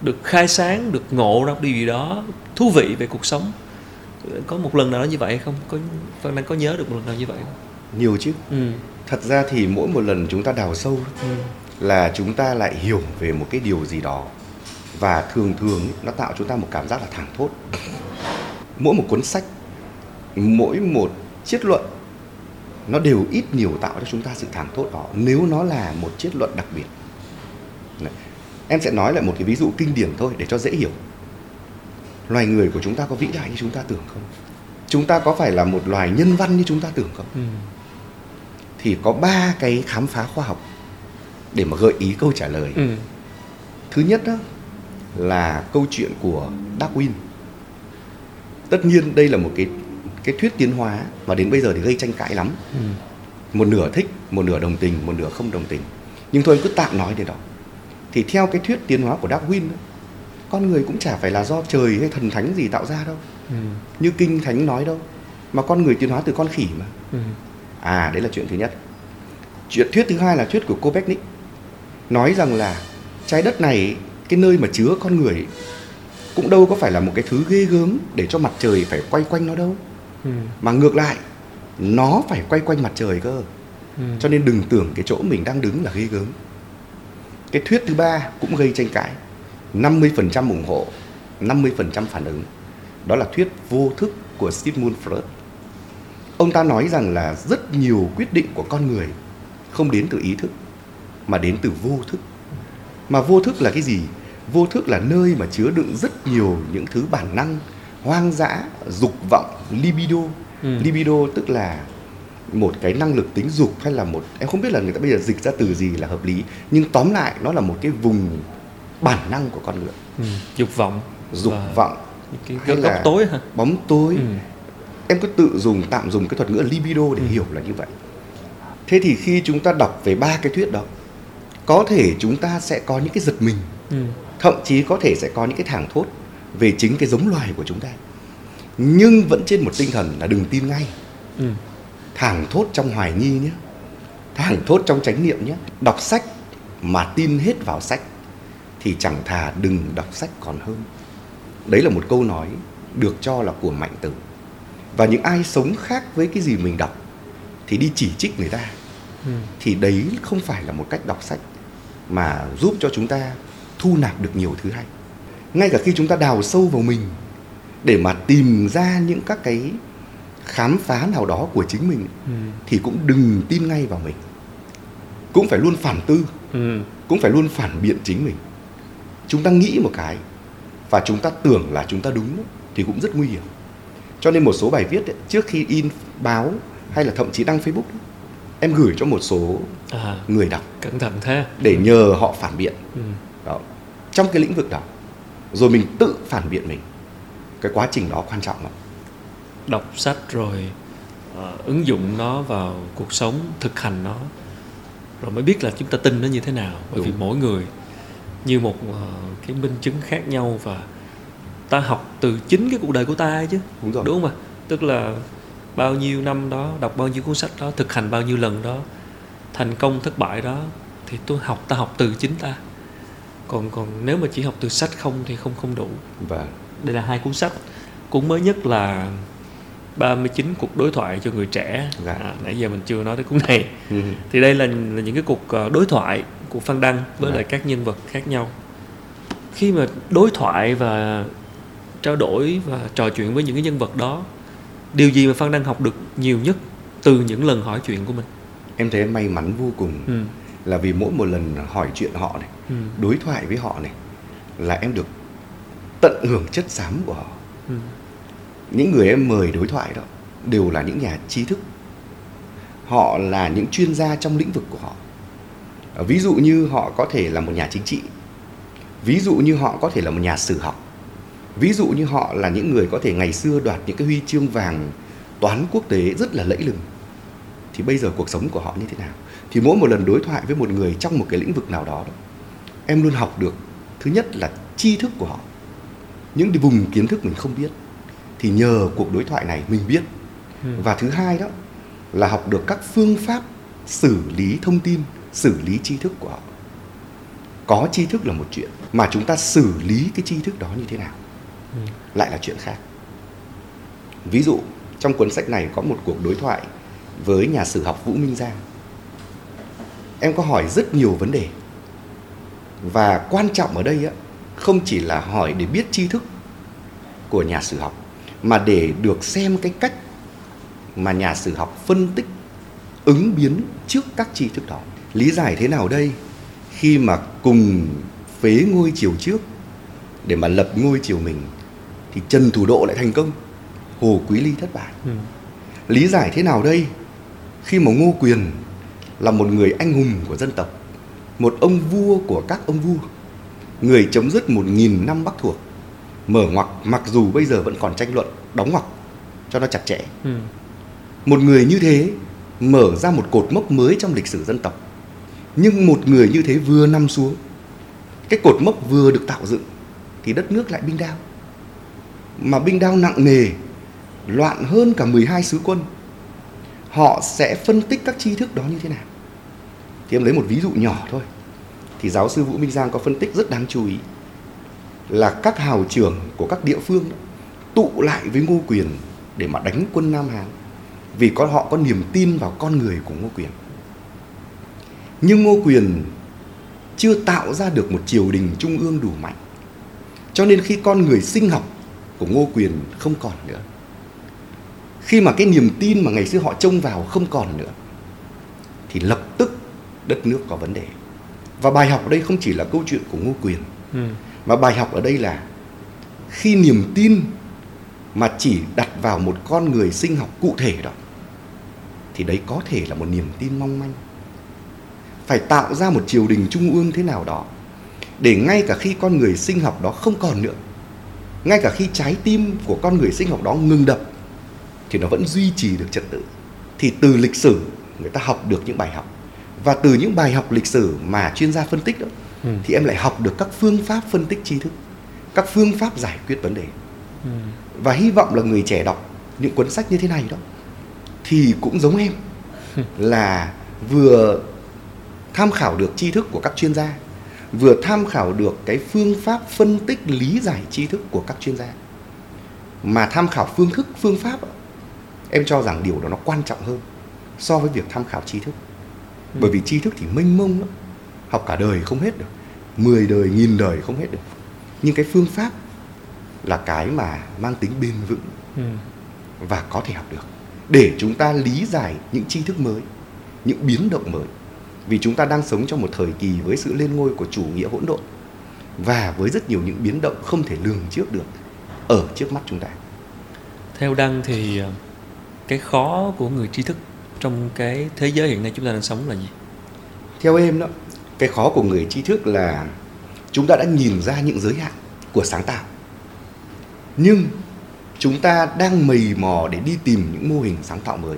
được khai sáng được ngộ ra điều gì đó thú vị về cuộc sống có một lần nào đó như vậy không? Có Văn Đăng có nhớ được một lần nào như vậy không? Nhiều chứ. Ừ. thật ra thì mỗi một lần chúng ta đào sâu Ừ. là chúng ta lại hiểu về một cái điều gì đó. Và thường thường nó tạo chúng ta một cảm giác là thảng thốt mỗi một cuốn sách mỗi một triết luận nó đều ít nhiều tạo cho chúng ta sự thảng thốt đó. Nếu nó là một triết luận đặc biệt Này, em sẽ nói lại một cái ví dụ kinh điển thôi để cho dễ hiểu. Loài người của chúng ta có vĩ đại như chúng ta tưởng không? Chúng ta có phải là một loài nhân văn như chúng ta tưởng không? Ừ. thì có ba cái khám phá khoa học để mà gợi ý câu trả lời. Ừ. thứ nhất đó là câu chuyện của Darwin tất nhiên đây là một cái cái thuyết tiến hóa mà đến bây giờ thì gây tranh cãi lắm. Ừ. một nửa thích một nửa đồng tình một nửa không đồng tình. Nhưng thôi cứ tạm nói đến đó thì theo cái thuyết tiến hóa của Darwin con người cũng chả phải là do trời hay thần thánh gì tạo ra đâu. Ừ. như kinh thánh nói đâu mà con người tiến hóa từ con khỉ mà. Ừ. À đấy là chuyện thứ nhất. Chuyện thuyết thứ hai là thuyết của Copernic Nói rằng là trái đất này Cái nơi mà chứa con người Cũng đâu có phải là một cái thứ ghê gớm Để cho mặt trời phải quay quanh nó đâu Ừ. Mà ngược lại Nó phải quay quanh mặt trời cơ Ừ. Cho nên đừng tưởng cái chỗ mình đang đứng là ghê gớm Cái thuyết thứ ba cũng gây tranh cãi 50% ủng hộ 50% phản ứng Đó là thuyết vô thức của Sigmund Freud Ông ta nói rằng là rất nhiều quyết định của con người không đến từ ý thức mà đến từ vô thức. Mà vô thức là cái gì? Vô thức là nơi mà chứa đựng rất nhiều những thứ bản năng, hoang dã, dục vọng, libido. Ừ. Libido tức là một cái năng lực tính dục hay là một em không biết là người ta bây giờ dịch ra từ gì là hợp lý, nhưng tóm lại nó là một cái vùng bản năng của con người, Ừ. dục vọng dục Và vọng, cái hay là tối hả bóng tối, ừ. em cứ tự dùng tạm dùng cái thuật ngữ libido để Ừ. hiểu là như vậy thế thì khi chúng ta đọc về ba cái thuyết đó có thể chúng ta sẽ có những cái giật mình Ừ. thậm chí có thể sẽ có những cái thảng thốt về chính cái giống loài của chúng ta. Nhưng vẫn trên một tinh thần là đừng tin ngay. Ừ. thảng thốt trong hoài nghi nhé. Thảng thốt trong chánh niệm nhé. Đọc sách mà tin hết vào sách thì chẳng thà đừng đọc sách còn hơn. Đấy là một câu nói được cho là của mạnh tử. Và những ai sống khác với cái gì mình đọc thì đi chỉ trích người ta. Ừ. thì đấy không phải là một cách đọc sách mà giúp cho chúng ta thu nạp được nhiều thứ hay. Ngay cả khi chúng ta đào sâu vào mình để mà tìm ra những các cái khám phá nào đó của chính mình Ừ. thì cũng đừng tin ngay vào mình. Cũng phải luôn phản tư Ừ. cũng phải luôn phản biện chính mình. Chúng ta nghĩ một cái và chúng ta tưởng là chúng ta đúng thì cũng rất nguy hiểm. Cho nên một số bài viết ấy, trước khi in báo hay là thậm chí đăng facebook ấy, em gửi cho một số à. người đọc cẩn thận thế. để nhờ họ phản biện. Ừ. trong cái lĩnh vực đó rồi mình tự phản biện mình. Cái quá trình đó quan trọng lắm. Đọc sách rồi ờ, ứng dụng nó vào cuộc sống thực hành nó rồi mới biết là chúng ta tin nó như thế nào. Bởi vì Đúng. mỗi người như một ờ, cái minh chứng khác nhau và ta học từ chính cái cuộc đời của ta ấy chứ. Đúng rồi. Đúng không ạ? Tức là bao nhiêu năm đó đọc bao nhiêu cuốn sách đó thực hành bao nhiêu lần đó thành công thất bại đó thì tôi học ta học từ chính ta còn còn nếu mà chỉ học từ sách không thì không không đủ. Và đây là hai cuốn sách. Cuốn mới nhất là 39 cuộc đối thoại cho người trẻ. Dạ. à, nãy giờ mình chưa nói tới cuốn này. Ừ, thì đây là, là những cái cuộc ờ, đối thoại của Phan Đăng với Dạ. lại các nhân vật khác nhau. Khi mà đối thoại và trao đổi và trò chuyện với những cái nhân vật đó điều gì mà Phan Đăng học được nhiều nhất từ những lần hỏi chuyện của mình? Em thấy em may mắn vô cùng. Ừ. là vì mỗi một lần hỏi chuyện họ này Ừ. đối thoại với họ này là em được tận hưởng chất xám của họ. Ừ. những người em mời đối thoại đó đều là những nhà trí thức. Họ là những chuyên gia trong lĩnh vực của họ. Ví dụ như họ có thể là một nhà chính trị. Ví dụ như họ có thể là một nhà sử học. Ví dụ như họ là những người có thể ngày xưa đoạt những cái huy chương vàng toán quốc tế rất là lẫy lừng. Thì bây giờ cuộc sống của họ như thế nào thì mỗi một lần đối thoại với một người trong một cái lĩnh vực nào đó, đó em luôn học được thứ nhất là tri thức của họ. Những cái vùng kiến thức mình không biết thì nhờ cuộc đối thoại này mình biết. Ừ. và thứ hai đó là học được các phương pháp xử lý thông tin xử lý tri thức của họ. Có tri thức là một chuyện mà chúng ta xử lý cái tri thức đó như thế nào ừ. lại là chuyện khác. Ví dụ trong cuốn sách này có một cuộc đối thoại với nhà sử học vũ minh giang em có hỏi rất nhiều vấn đề. Và quan trọng ở đây á không chỉ là hỏi để biết tri thức của nhà sử học mà để được xem cái cách mà nhà sử học phân tích ứng biến trước các tri thức đó. Lý giải thế nào đây? Khi mà cùng phế ngôi triều trước để mà lập ngôi triều mình thì trần thủ độ lại thành công. Hồ quý ly thất bại. Ừ. lý giải thế nào đây? Khi mà ngô quyền là một người anh hùng của dân tộc một ông vua của các ông vua người chấm dứt một nghìn năm bắc thuộc mở ngoặc mặc dù bây giờ vẫn còn tranh luận đóng ngoặc cho nó chặt chẽ. Ừ. một người như thế mở ra một cột mốc mới trong lịch sử dân tộc. Nhưng một người như thế vừa nằm xuống cái cột mốc vừa được tạo dựng thì đất nước lại binh đao. Mà binh đao nặng nề loạn hơn cả 12 sứ quân họ sẽ phân tích các tri thức đó như thế nào thì em lấy một ví dụ nhỏ thôi thì giáo sư Vũ Minh Giang có phân tích rất đáng chú ý là các hào trưởng của các địa phương đó, tụ lại với Ngô Quyền để mà đánh quân Nam Hán vì có họ có niềm tin vào con người của Ngô Quyền. Nhưng Ngô Quyền chưa tạo ra được một triều đình trung ương đủ mạnh. Cho nên khi con người sinh học của Ngô Quyền không còn nữa. Khi mà cái niềm tin mà ngày xưa họ trông vào không còn nữa thì lập tức đất nước có vấn đề. Và bài học ở đây không chỉ là câu chuyện của Ngô Quyền ừ. mà bài học ở đây là khi niềm tin mà chỉ đặt vào một con người sinh học cụ thể đó thì đấy có thể là một niềm tin mong manh phải tạo ra một triều đình trung ương thế nào đó để ngay cả khi con người sinh học đó không còn nữa ngay cả khi trái tim của con người sinh học đó ngừng đập thì nó vẫn duy trì được trật tự. Thì từ lịch sử người ta học được những bài học. Và từ những bài học lịch sử mà chuyên gia phân tích đó ừ. thì em lại học được các phương pháp phân tích tri thức các phương pháp giải quyết vấn đề. Ừ. và hy vọng là người trẻ đọc những cuốn sách như thế này đó thì cũng giống em là vừa tham khảo được tri thức của các chuyên gia vừa tham khảo được cái phương pháp phân tích lý giải tri thức của các chuyên gia. Mà tham khảo phương thức phương pháp em cho rằng điều đó nó quan trọng hơn so với việc tham khảo tri thức. Ừ. bởi vì tri thức thì mênh mông lắm. Học cả đời không hết được mười đời nghìn đời không hết được. Nhưng cái phương pháp là cái mà mang tính bền vững ừ. và có thể học được. Để chúng ta lý giải những tri thức mới những biến động mới. Vì chúng ta đang sống trong một thời kỳ với sự lên ngôi của chủ nghĩa hỗn độn và với rất nhiều những biến động không thể lường trước được ở trước mắt chúng ta. Theo đăng thì cái khó của người trí thức trong cái thế giới hiện nay chúng ta đang sống là gì? Theo em đó cái khó của người trí thức là chúng ta đã nhìn ra những giới hạn của sáng tạo. Nhưng chúng ta đang mầy mò để đi tìm những mô hình sáng tạo mới.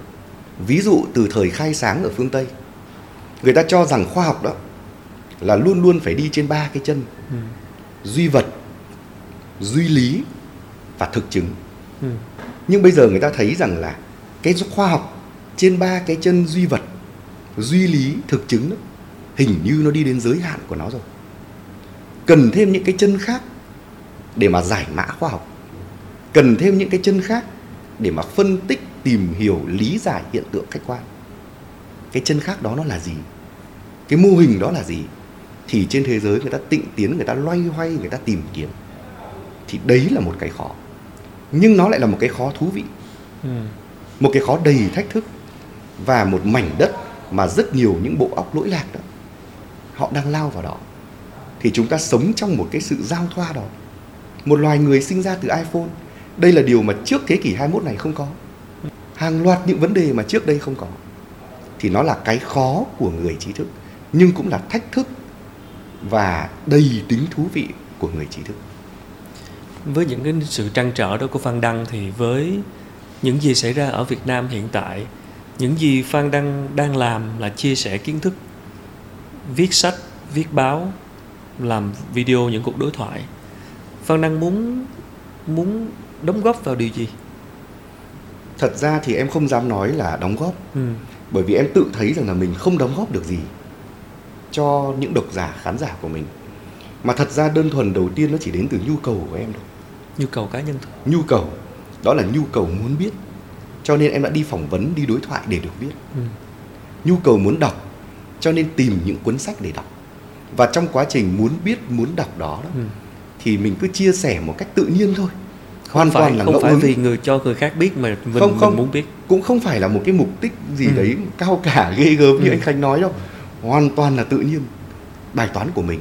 Ví dụ từ thời khai sáng ở phương tây người ta cho rằng khoa học đó là luôn luôn phải đi trên ba cái chân. Ừ. duy vật duy lý và thực chứng. Ừ. nhưng bây giờ người ta thấy rằng là cái khoa học trên ba cái chân duy vật duy lý thực chứng đó, hình như nó đi đến giới hạn của nó rồi. Cần thêm những cái chân khác để mà giải mã khoa học. Cần thêm những cái chân khác để mà phân tích tìm hiểu lý giải hiện tượng khách quan. Cái chân khác đó nó là gì? Cái mô hình đó là gì? Thì trên thế giới người ta tịnh tiến người ta loay hoay người ta tìm kiếm. Thì đấy là một cái khó. Nhưng nó lại là một cái khó thú vị. Ừ một cái khó đầy thách thức và một mảnh đất mà rất nhiều những bộ óc lỗi lạc đó. Họ đang lao vào đó. Thì chúng ta sống trong một cái sự giao thoa đó. Một loài người sinh ra từ iPhone. Đây là điều mà trước thế kỷ 21 này không có. Hàng loạt những vấn đề mà trước đây không có. Thì nó là cái khó của người trí thức, nhưng cũng là thách thức và đầy tính thú vị của người trí thức. Với những cái sự trăn trở đó của Phan Đăng thì với những gì xảy ra ở Việt Nam hiện tại những gì Phan Đăng đang làm là chia sẻ kiến thức viết sách viết báo làm video những cuộc đối thoại. Phan Đăng muốn muốn đóng góp vào điều gì? Thật ra thì em không dám nói là đóng góp ừ. bởi vì em tự thấy rằng là mình không đóng góp được gì cho những độc giả khán giả của mình. Mà thật ra đơn thuần đầu tiên nó chỉ đến từ nhu cầu của em thôi. Nhu cầu cá nhân thôi. Nhu cầu đó là nhu cầu muốn biết cho nên em đã đi phỏng vấn đi đối thoại để được biết ừ. nhu cầu muốn đọc cho nên tìm những cuốn sách để đọc và trong quá trình muốn biết muốn đọc đó, đó Ừ. thì mình cứ chia sẻ một cách tự nhiên thôi Không hoàn phải, toàn là không ngẫu phải hứng vì người cho người khác biết mà mình, Không, không. mình muốn biết cũng không phải là một cái mục đích gì Ừ. đấy cao cả ghê gớm như Ừ. anh Khánh nói đâu hoàn toàn là tự nhiên bài toán của mình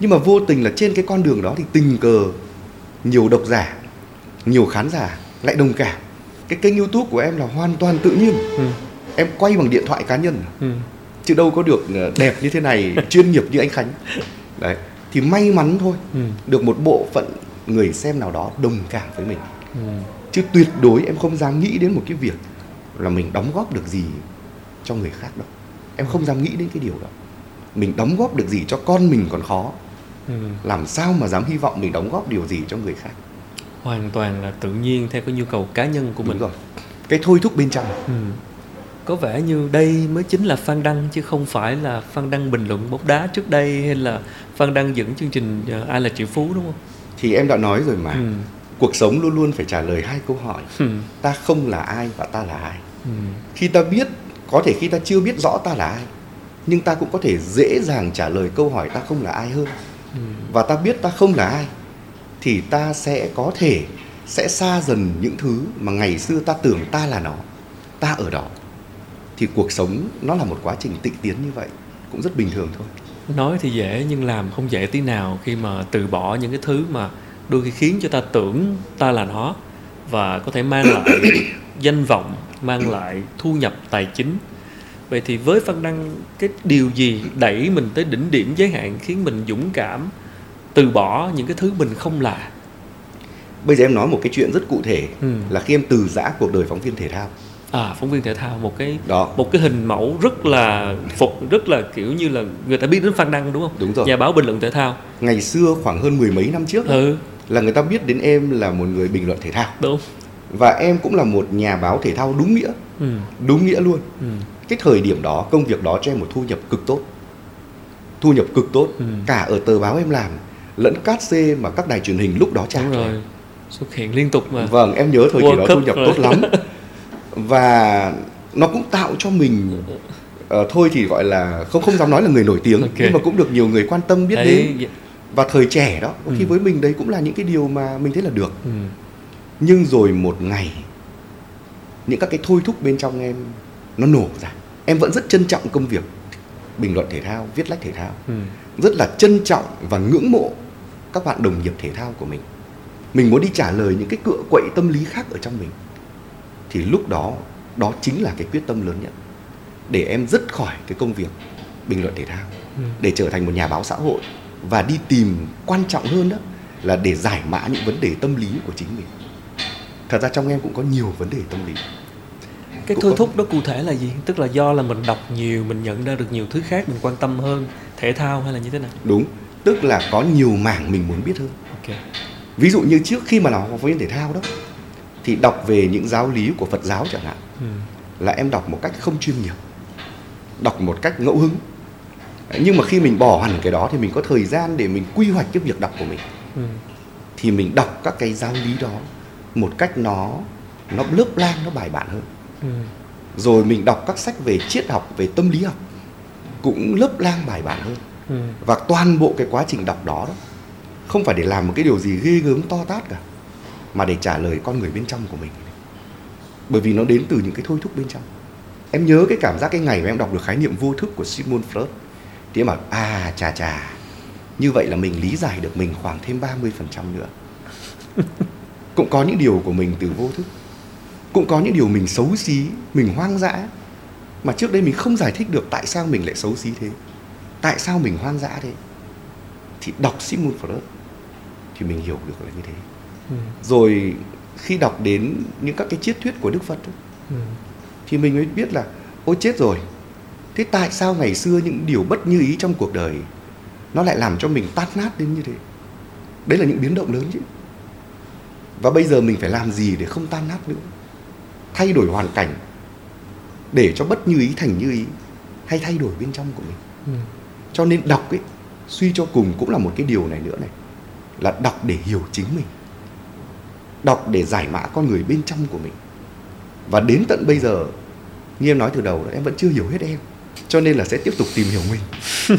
nhưng mà vô tình là trên cái con đường đó thì tình cờ nhiều độc giả nhiều khán giả lại đồng cảm. Cái kênh youtube của em là hoàn toàn tự nhiên. Ừ. em quay bằng điện thoại cá nhân. Ừ. chứ đâu có được ờ, đẹp như thế này chuyên nghiệp như anh Khánh. Đấy. Thì may mắn thôi. Ừ. được một bộ phận người xem nào đó đồng cảm với mình. Ừ. chứ tuyệt đối em không dám nghĩ đến một cái việc là mình đóng góp được gì cho người khác đâu. Em không dám nghĩ đến cái điều đó. Mình đóng góp được gì cho con mình còn khó. Ừ. làm sao mà dám hy vọng mình đóng góp điều gì cho người khác hoàn toàn là tự nhiên theo cái nhu cầu cá nhân của đúng mình rồi cái thôi thúc bên trong Ừ. Có vẻ như đây mới chính là Phan Đăng chứ không phải là Phan Đăng bình luận bóng đá trước đây hay là Phan Đăng dẫn chương trình ờ, Ai là triệu phú đúng không? thì em đã nói rồi mà Ừ. cuộc sống luôn luôn phải trả lời hai câu hỏi Ừ. ta không là ai và ta là ai Ừ. khi ta biết có thể khi ta chưa biết rõ ta là ai nhưng ta cũng có thể dễ dàng trả lời câu hỏi ta không là ai hơn Ừ. và ta biết ta không là ai thì ta sẽ có thể sẽ xa dần những thứ mà ngày xưa ta tưởng ta là nó. Ta ở đó. Thì cuộc sống nó là một quá trình tịnh tiến như vậy cũng rất bình thường thôi. Nói thì dễ nhưng làm không dễ tí nào khi mà từ bỏ những cái thứ mà đôi khi khiến cho ta tưởng ta là nó và có thể mang lại danh vọng, mang lại thu nhập tài chính. Vậy thì với Phan Đăng cái điều gì đẩy mình tới đỉnh điểm giới hạn khiến mình dũng cảm từ bỏ những cái thứ mình không là? bây giờ em nói một cái chuyện rất cụ thể Ừ. là khi em từ giã cuộc đời phóng viên thể thao À, phóng viên thể thao một cái đó một cái hình mẫu rất là phục rất là kiểu như là người ta biết đến Phan Đăng đúng không? Đúng rồi. Nhà báo bình luận thể thao. ngày xưa khoảng hơn mười mấy năm trước Ừ, là người ta biết đến em là một người bình luận thể thao đúng. và em cũng là một nhà báo thể thao đúng nghĩa Ừ. đúng nghĩa luôn Ừ. cái thời điểm đó công việc đó cho em một thu nhập cực tốt thu nhập cực tốt Ừ. cả ở tờ báo em làm lẫn cát xê mà các đài truyền hình lúc đó trả rồi. Xuất hiện liên tục mà. vâng em nhớ thời kỳ World đó Cup thu nhập rồi. tốt lắm và nó cũng tạo cho mình ờ, thôi thì gọi là không không dám nói là người nổi tiếng Ok. nhưng mà cũng được nhiều người quan tâm biết Đấy, đến dạ. và thời trẻ đó có khi Ừ. với mình đấy cũng là những cái điều mà mình thấy là được Ừ. nhưng rồi một ngày những các cái thôi thúc bên trong em nó nổ ra em vẫn rất trân trọng công việc bình luận thể thao viết lách thể thao Ừ. rất là trân trọng và ngưỡng mộ các bạn đồng nghiệp thể thao của mình. Mình muốn đi trả lời những cái cựa quậy tâm lý khác ở trong mình. Thì lúc đó đó chính là cái quyết tâm lớn nhất. Để em dứt khỏi cái công việc bình luận thể thao. Ừ. để trở thành một nhà báo xã hội và đi tìm quan trọng hơn đó là để giải mã những vấn đề tâm lý của chính mình. Thật ra trong em cũng có nhiều vấn đề tâm lý. Cái thôi có- thúc đó cụ thể là gì? Tức là do là mình đọc nhiều, mình nhận ra được nhiều thứ khác, mình quan tâm hơn thể thao hay là như thế nào? đúng tức là có nhiều mảng mình muốn biết hơn Ok. ví dụ như trước khi mà làm học viên thể thao đó thì đọc về những giáo lý của phật giáo chẳng hạn Ừ. là em đọc một cách không chuyên nghiệp đọc một cách ngẫu hứng nhưng mà khi mình bỏ hẳn cái đó thì mình có thời gian để mình quy hoạch cái việc đọc của mình Ừ. thì mình đọc các cái giáo lý đó một cách nó nó lớp lang nó bài bản hơn Ừ. rồi mình đọc các sách về triết học về tâm lý học cũng lớp lang bài bản hơn Ừ. và toàn bộ cái quá trình đọc đó, đó không phải để làm một cái điều gì ghê gớm to tát cả mà để trả lời con người bên trong của mình. Bởi vì nó đến từ những cái thôi thúc bên trong. Em nhớ cái cảm giác cái ngày mà em đọc được khái niệm vô thức của Sigmund Freud. Thì em bảo à chà chà như vậy là mình lý giải được mình khoảng thêm 30% nữa. Cũng có những điều của mình từ vô thức. Cũng có những điều mình xấu xí mình hoang dã mà trước đây mình không giải thích được tại sao mình lại xấu xí thế tại sao mình hoang dã thế thì đọc Sigmund Freud thì mình hiểu được là như thế ừ. rồi khi đọc đến những các cái triết thuyết của Đức Phật ấy, Ừ. thì mình mới biết là ôi chết rồi thế tại sao ngày xưa những điều bất như ý trong cuộc đời nó lại làm cho mình tát nát đến như thế đấy là những biến động lớn chứ và bây giờ mình phải làm gì để không tan nát nữa thay đổi hoàn cảnh để cho bất như ý thành như ý hay thay đổi bên trong của mình Ừ. cho nên đọc ấy suy cho cùng cũng là một cái điều này nữa này là đọc để hiểu chính mình đọc để giải mã con người bên trong của mình. Và đến tận bây giờ như em nói từ đầu em vẫn chưa hiểu hết em cho nên là sẽ tiếp tục tìm hiểu mình.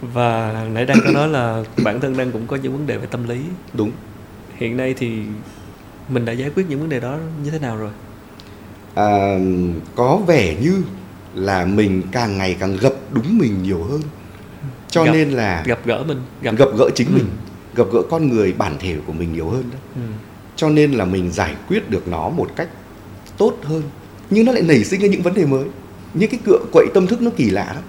Và nãy đang có nói là bản thân đang cũng có những vấn đề về tâm lý. Đúng. Hiện nay thì mình đã giải quyết những vấn đề đó như thế nào rồi? À, có vẻ như là mình càng ngày càng gặp đúng mình nhiều hơn. Cho Gặp- nên là gặp gỡ mình gặp gặp gỡ chính Ừ. mình gặp gỡ con người bản thể của mình nhiều hơn đó. Ừ. cho nên là mình giải quyết được nó một cách tốt hơn. Nhưng nó lại nảy sinh ra những vấn đề mới. Những cái cựa quậy tâm thức nó kỳ lạ lắm.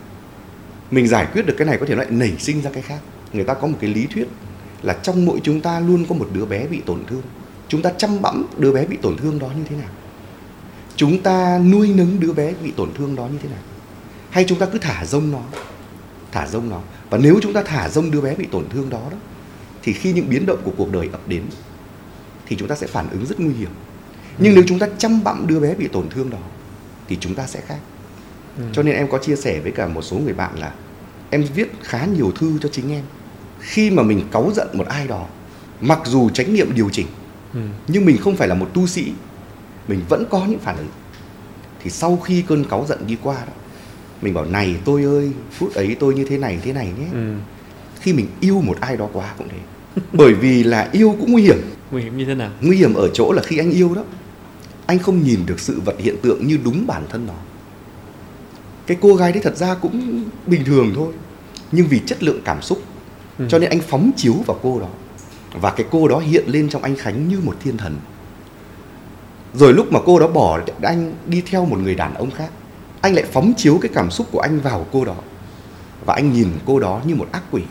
Mình giải quyết được cái này có thể lại nảy sinh ra cái khác. Người ta có một cái lý thuyết là trong mỗi chúng ta luôn có một đứa bé bị tổn thương. Chúng ta chăm bẵm đứa bé bị tổn thương đó như thế nào chúng ta nuôi nấng đứa bé bị tổn thương đó như thế nào? Hay chúng ta cứ thả rông nó? Thả rông nó. Và nếu chúng ta thả rông đứa bé bị tổn thương đó đó thì khi những biến động của cuộc đời ập đến thì chúng ta sẽ phản ứng rất nguy hiểm. Nhưng nếu chúng ta chăm bẵm đứa bé bị tổn thương đó thì chúng ta sẽ khác. Ừ. cho nên em có chia sẻ với cả một số người bạn là em viết khá nhiều thư cho chính em. Khi mà mình cáu giận một ai đó mặc dù trách nhiệm điều chỉnh Ừ. nhưng mình không phải là một tu sĩ mình vẫn có những phản ứng. Thì sau khi cơn cáu giận đi qua đó mình bảo này tôi ơi phút ấy tôi như thế này thế này nhé. Ừ. khi mình yêu một ai đó quá cũng thế. Bởi vì là yêu cũng nguy hiểm. Nguy hiểm như thế nào? Nguy hiểm ở chỗ là khi anh yêu đó anh không nhìn được sự vật hiện tượng như đúng bản thân nó. Cái cô gái đấy thật ra cũng bình thường thôi nhưng vì chất lượng cảm xúc Ừ. cho nên anh phóng chiếu vào cô đó. Và cái cô đó hiện lên trong anh khánh như một thiên thần rồi lúc mà cô đó bỏ anh đi theo một người đàn ông khác anh lại phóng chiếu cái cảm xúc của anh vào cô đó. Và anh nhìn cô đó như một ác quỷ.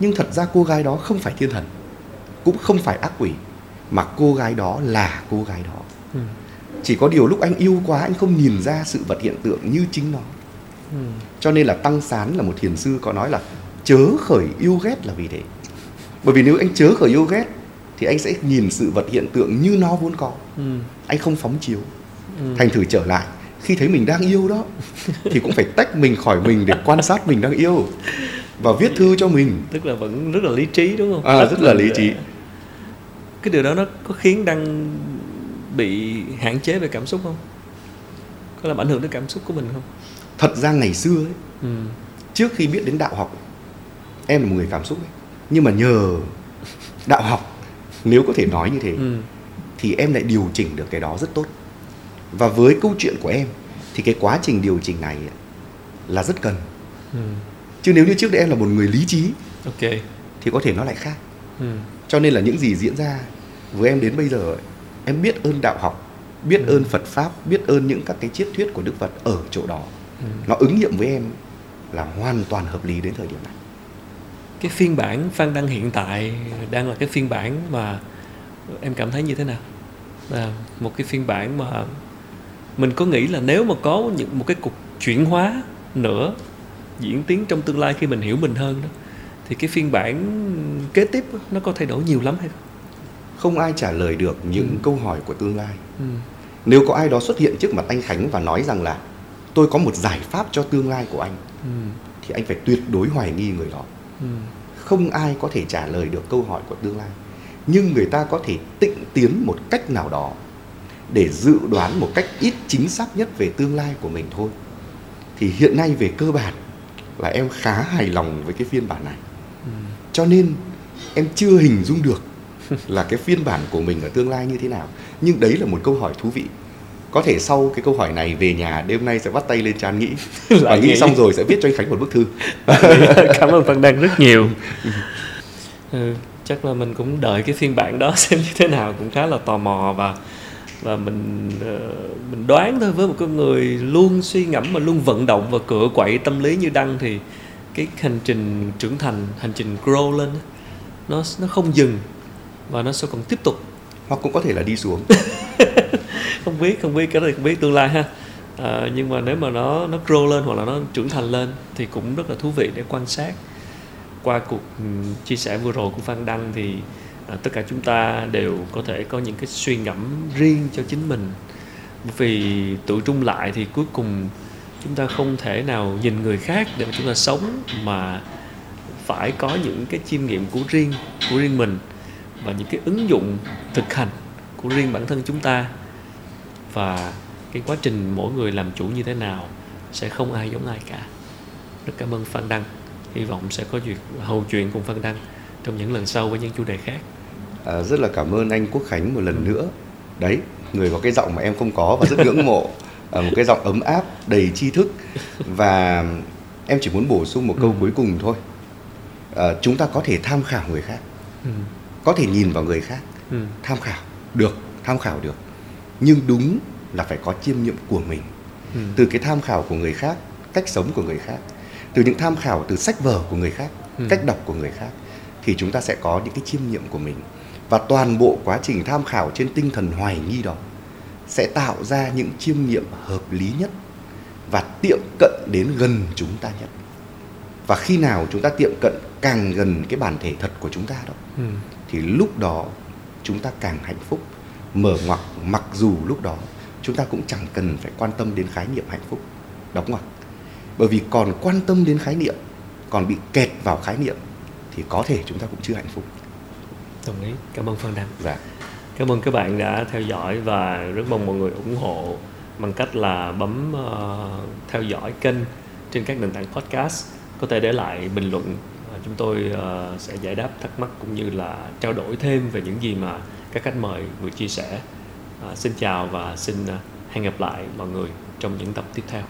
Nhưng thật ra cô gái đó không phải thiên thần cũng không phải ác quỷ mà cô gái đó là cô gái đó. Ừ. chỉ có điều lúc anh yêu quá anh không nhìn ra sự vật hiện tượng như chính nó. Ừ. cho nên là tăng sán là một thiền sư có nói là chớ khởi yêu ghét là vì thế. Bởi vì nếu anh chớ khởi yêu ghét thì anh sẽ nhìn sự vật hiện tượng như nó vốn có Ừ. anh không phóng chiếu Ừ. thành thử trở lại khi thấy mình đang yêu đó thì cũng phải tách mình khỏi mình để quan sát mình đang yêu và viết thư cho mình tức là vẫn rất là lý trí đúng không à, rất là lý trí cái điều đó nó có khiến đăng bị hạn chế về cảm xúc không có làm ảnh hưởng đến cảm xúc của mình không thật ra ngày xưa ấy, ừ. trước khi biết đến đạo học em là một người cảm xúc ấy. nhưng mà nhờ đạo học nếu có thể nói như thế Ừ. thì em lại điều chỉnh được cái đó rất tốt và với câu chuyện của em thì cái quá trình điều chỉnh này là rất cần Ừ. chứ nếu như trước đây em là một người lý trí ok thì có thể nó lại khác ừ. cho nên là những gì diễn ra với em đến bây giờ em biết ơn đạo học biết Ừ. ơn phật pháp biết ơn những các cái triết thuyết của đức phật ở chỗ đó Ừ. nó ứng nghiệm với em là hoàn toàn hợp lý đến thời điểm này cái phiên bản phan đăng hiện tại đang là cái phiên bản mà em cảm thấy như thế nào là một cái phiên bản mà mình có nghĩ là nếu mà có những một cái cuộc chuyển hóa nữa diễn tiến trong tương lai khi mình hiểu mình hơn đó thì cái phiên bản kế tiếp nó có thay đổi nhiều lắm hay không không ai trả lời được những Ừ. câu hỏi của tương lai ừ. nếu có ai đó xuất hiện trước mặt anh khánh và nói rằng là tôi có một giải pháp cho tương lai của anh Ừ. thì anh phải tuyệt đối hoài nghi người đó không ai có thể trả lời được câu hỏi của tương lai. Nhưng người ta có thể tịnh tiến một cách nào đó để dự đoán một cách ít chính xác nhất về tương lai của mình thôi. Thì hiện nay về cơ bản là em khá hài lòng với cái phiên bản này. Cho nên em chưa hình dung được là cái phiên bản của mình ở tương lai như thế nào. Nhưng đấy là một câu hỏi thú vị có thể sau cái câu hỏi này về nhà đêm nay sẽ bắt tay lên chán nghĩ. Và nghĩ nghĩ. xong rồi sẽ viết cho anh khánh một bức thư. Cảm ơn Phan Đăng rất nhiều. Ừ, chắc là mình cũng đợi cái phiên bản đó xem như thế nào cũng khá là tò mò và và mình ờ, mình đoán thôi. Với một con người luôn suy ngẫm và luôn vận động và cựa quậy tâm lý như đăng thì cái hành trình trưởng thành hành trình grow lên nó nó không dừng và nó sẽ còn tiếp tục hoặc cũng có thể là đi xuống. Không biết không biết cái này không biết tương lai ha. À, nhưng mà nếu mà nó nó grow lên hoặc là nó trưởng thành lên thì cũng rất là thú vị để quan sát. Qua cuộc ừ, chia sẻ vừa rồi của Phan Đăng thì à, tất cả chúng ta đều có thể có những cái suy ngẫm riêng cho chính mình. Vì tự trung lại thì cuối cùng chúng ta không thể nào nhìn người khác để mà chúng ta sống mà phải có những cái chiêm nghiệm của riêng của riêng mình và những cái ứng dụng thực hành của riêng bản thân chúng ta. Và cái quá trình mỗi người làm chủ như thế nào sẽ không ai giống ai cả. Rất cảm ơn Phan Đăng. Hy vọng sẽ có duyệt hầu chuyện cùng Phan Đăng trong những lần sau với những chủ đề khác. À, rất là cảm ơn anh Quốc Khánh một lần nữa. Đấy người có cái giọng mà em không có và rất ngưỡng mộ. À, một cái giọng ấm áp đầy tri thức. Và em chỉ muốn bổ sung một câu Ừ. cuối cùng thôi. À, chúng ta có thể tham khảo người khác. Ừ. có thể nhìn vào người khác Ừ. tham khảo được tham khảo được nhưng đúng là phải có chiêm nghiệm của mình Ừ. từ cái tham khảo của người khác cách sống của người khác từ những tham khảo từ sách vở của người khác Ừ. cách đọc của người khác thì chúng ta sẽ có những cái chiêm nghiệm của mình và toàn bộ quá trình tham khảo trên tinh thần hoài nghi đó sẽ tạo ra những chiêm nghiệm hợp lý nhất và tiệm cận đến gần chúng ta nhất và khi nào chúng ta tiệm cận càng gần cái bản thể thật của chúng ta đó Ừ. thì lúc đó chúng ta càng hạnh phúc. Mở ngoặc mặc dù lúc đó chúng ta cũng chẳng cần phải quan tâm đến khái niệm hạnh phúc. Đóng ngoặc. Bởi vì còn quan tâm đến khái niệm còn bị kẹt vào khái niệm thì có thể chúng ta cũng chưa hạnh phúc. Đồng ý. Cảm ơn Phan Đăng. Dạ. Cảm ơn các bạn đã theo dõi và rất mong mọi người ủng hộ bằng cách là bấm ờ, theo dõi kênh trên các nền tảng podcast. Có thể để lại bình luận. Chúng tôi ờ, sẽ giải đáp thắc mắc cũng như là trao đổi thêm về những gì mà các khách mời vừa chia sẻ. À, xin chào và xin ờ, hẹn gặp lại mọi người trong những tập tiếp theo.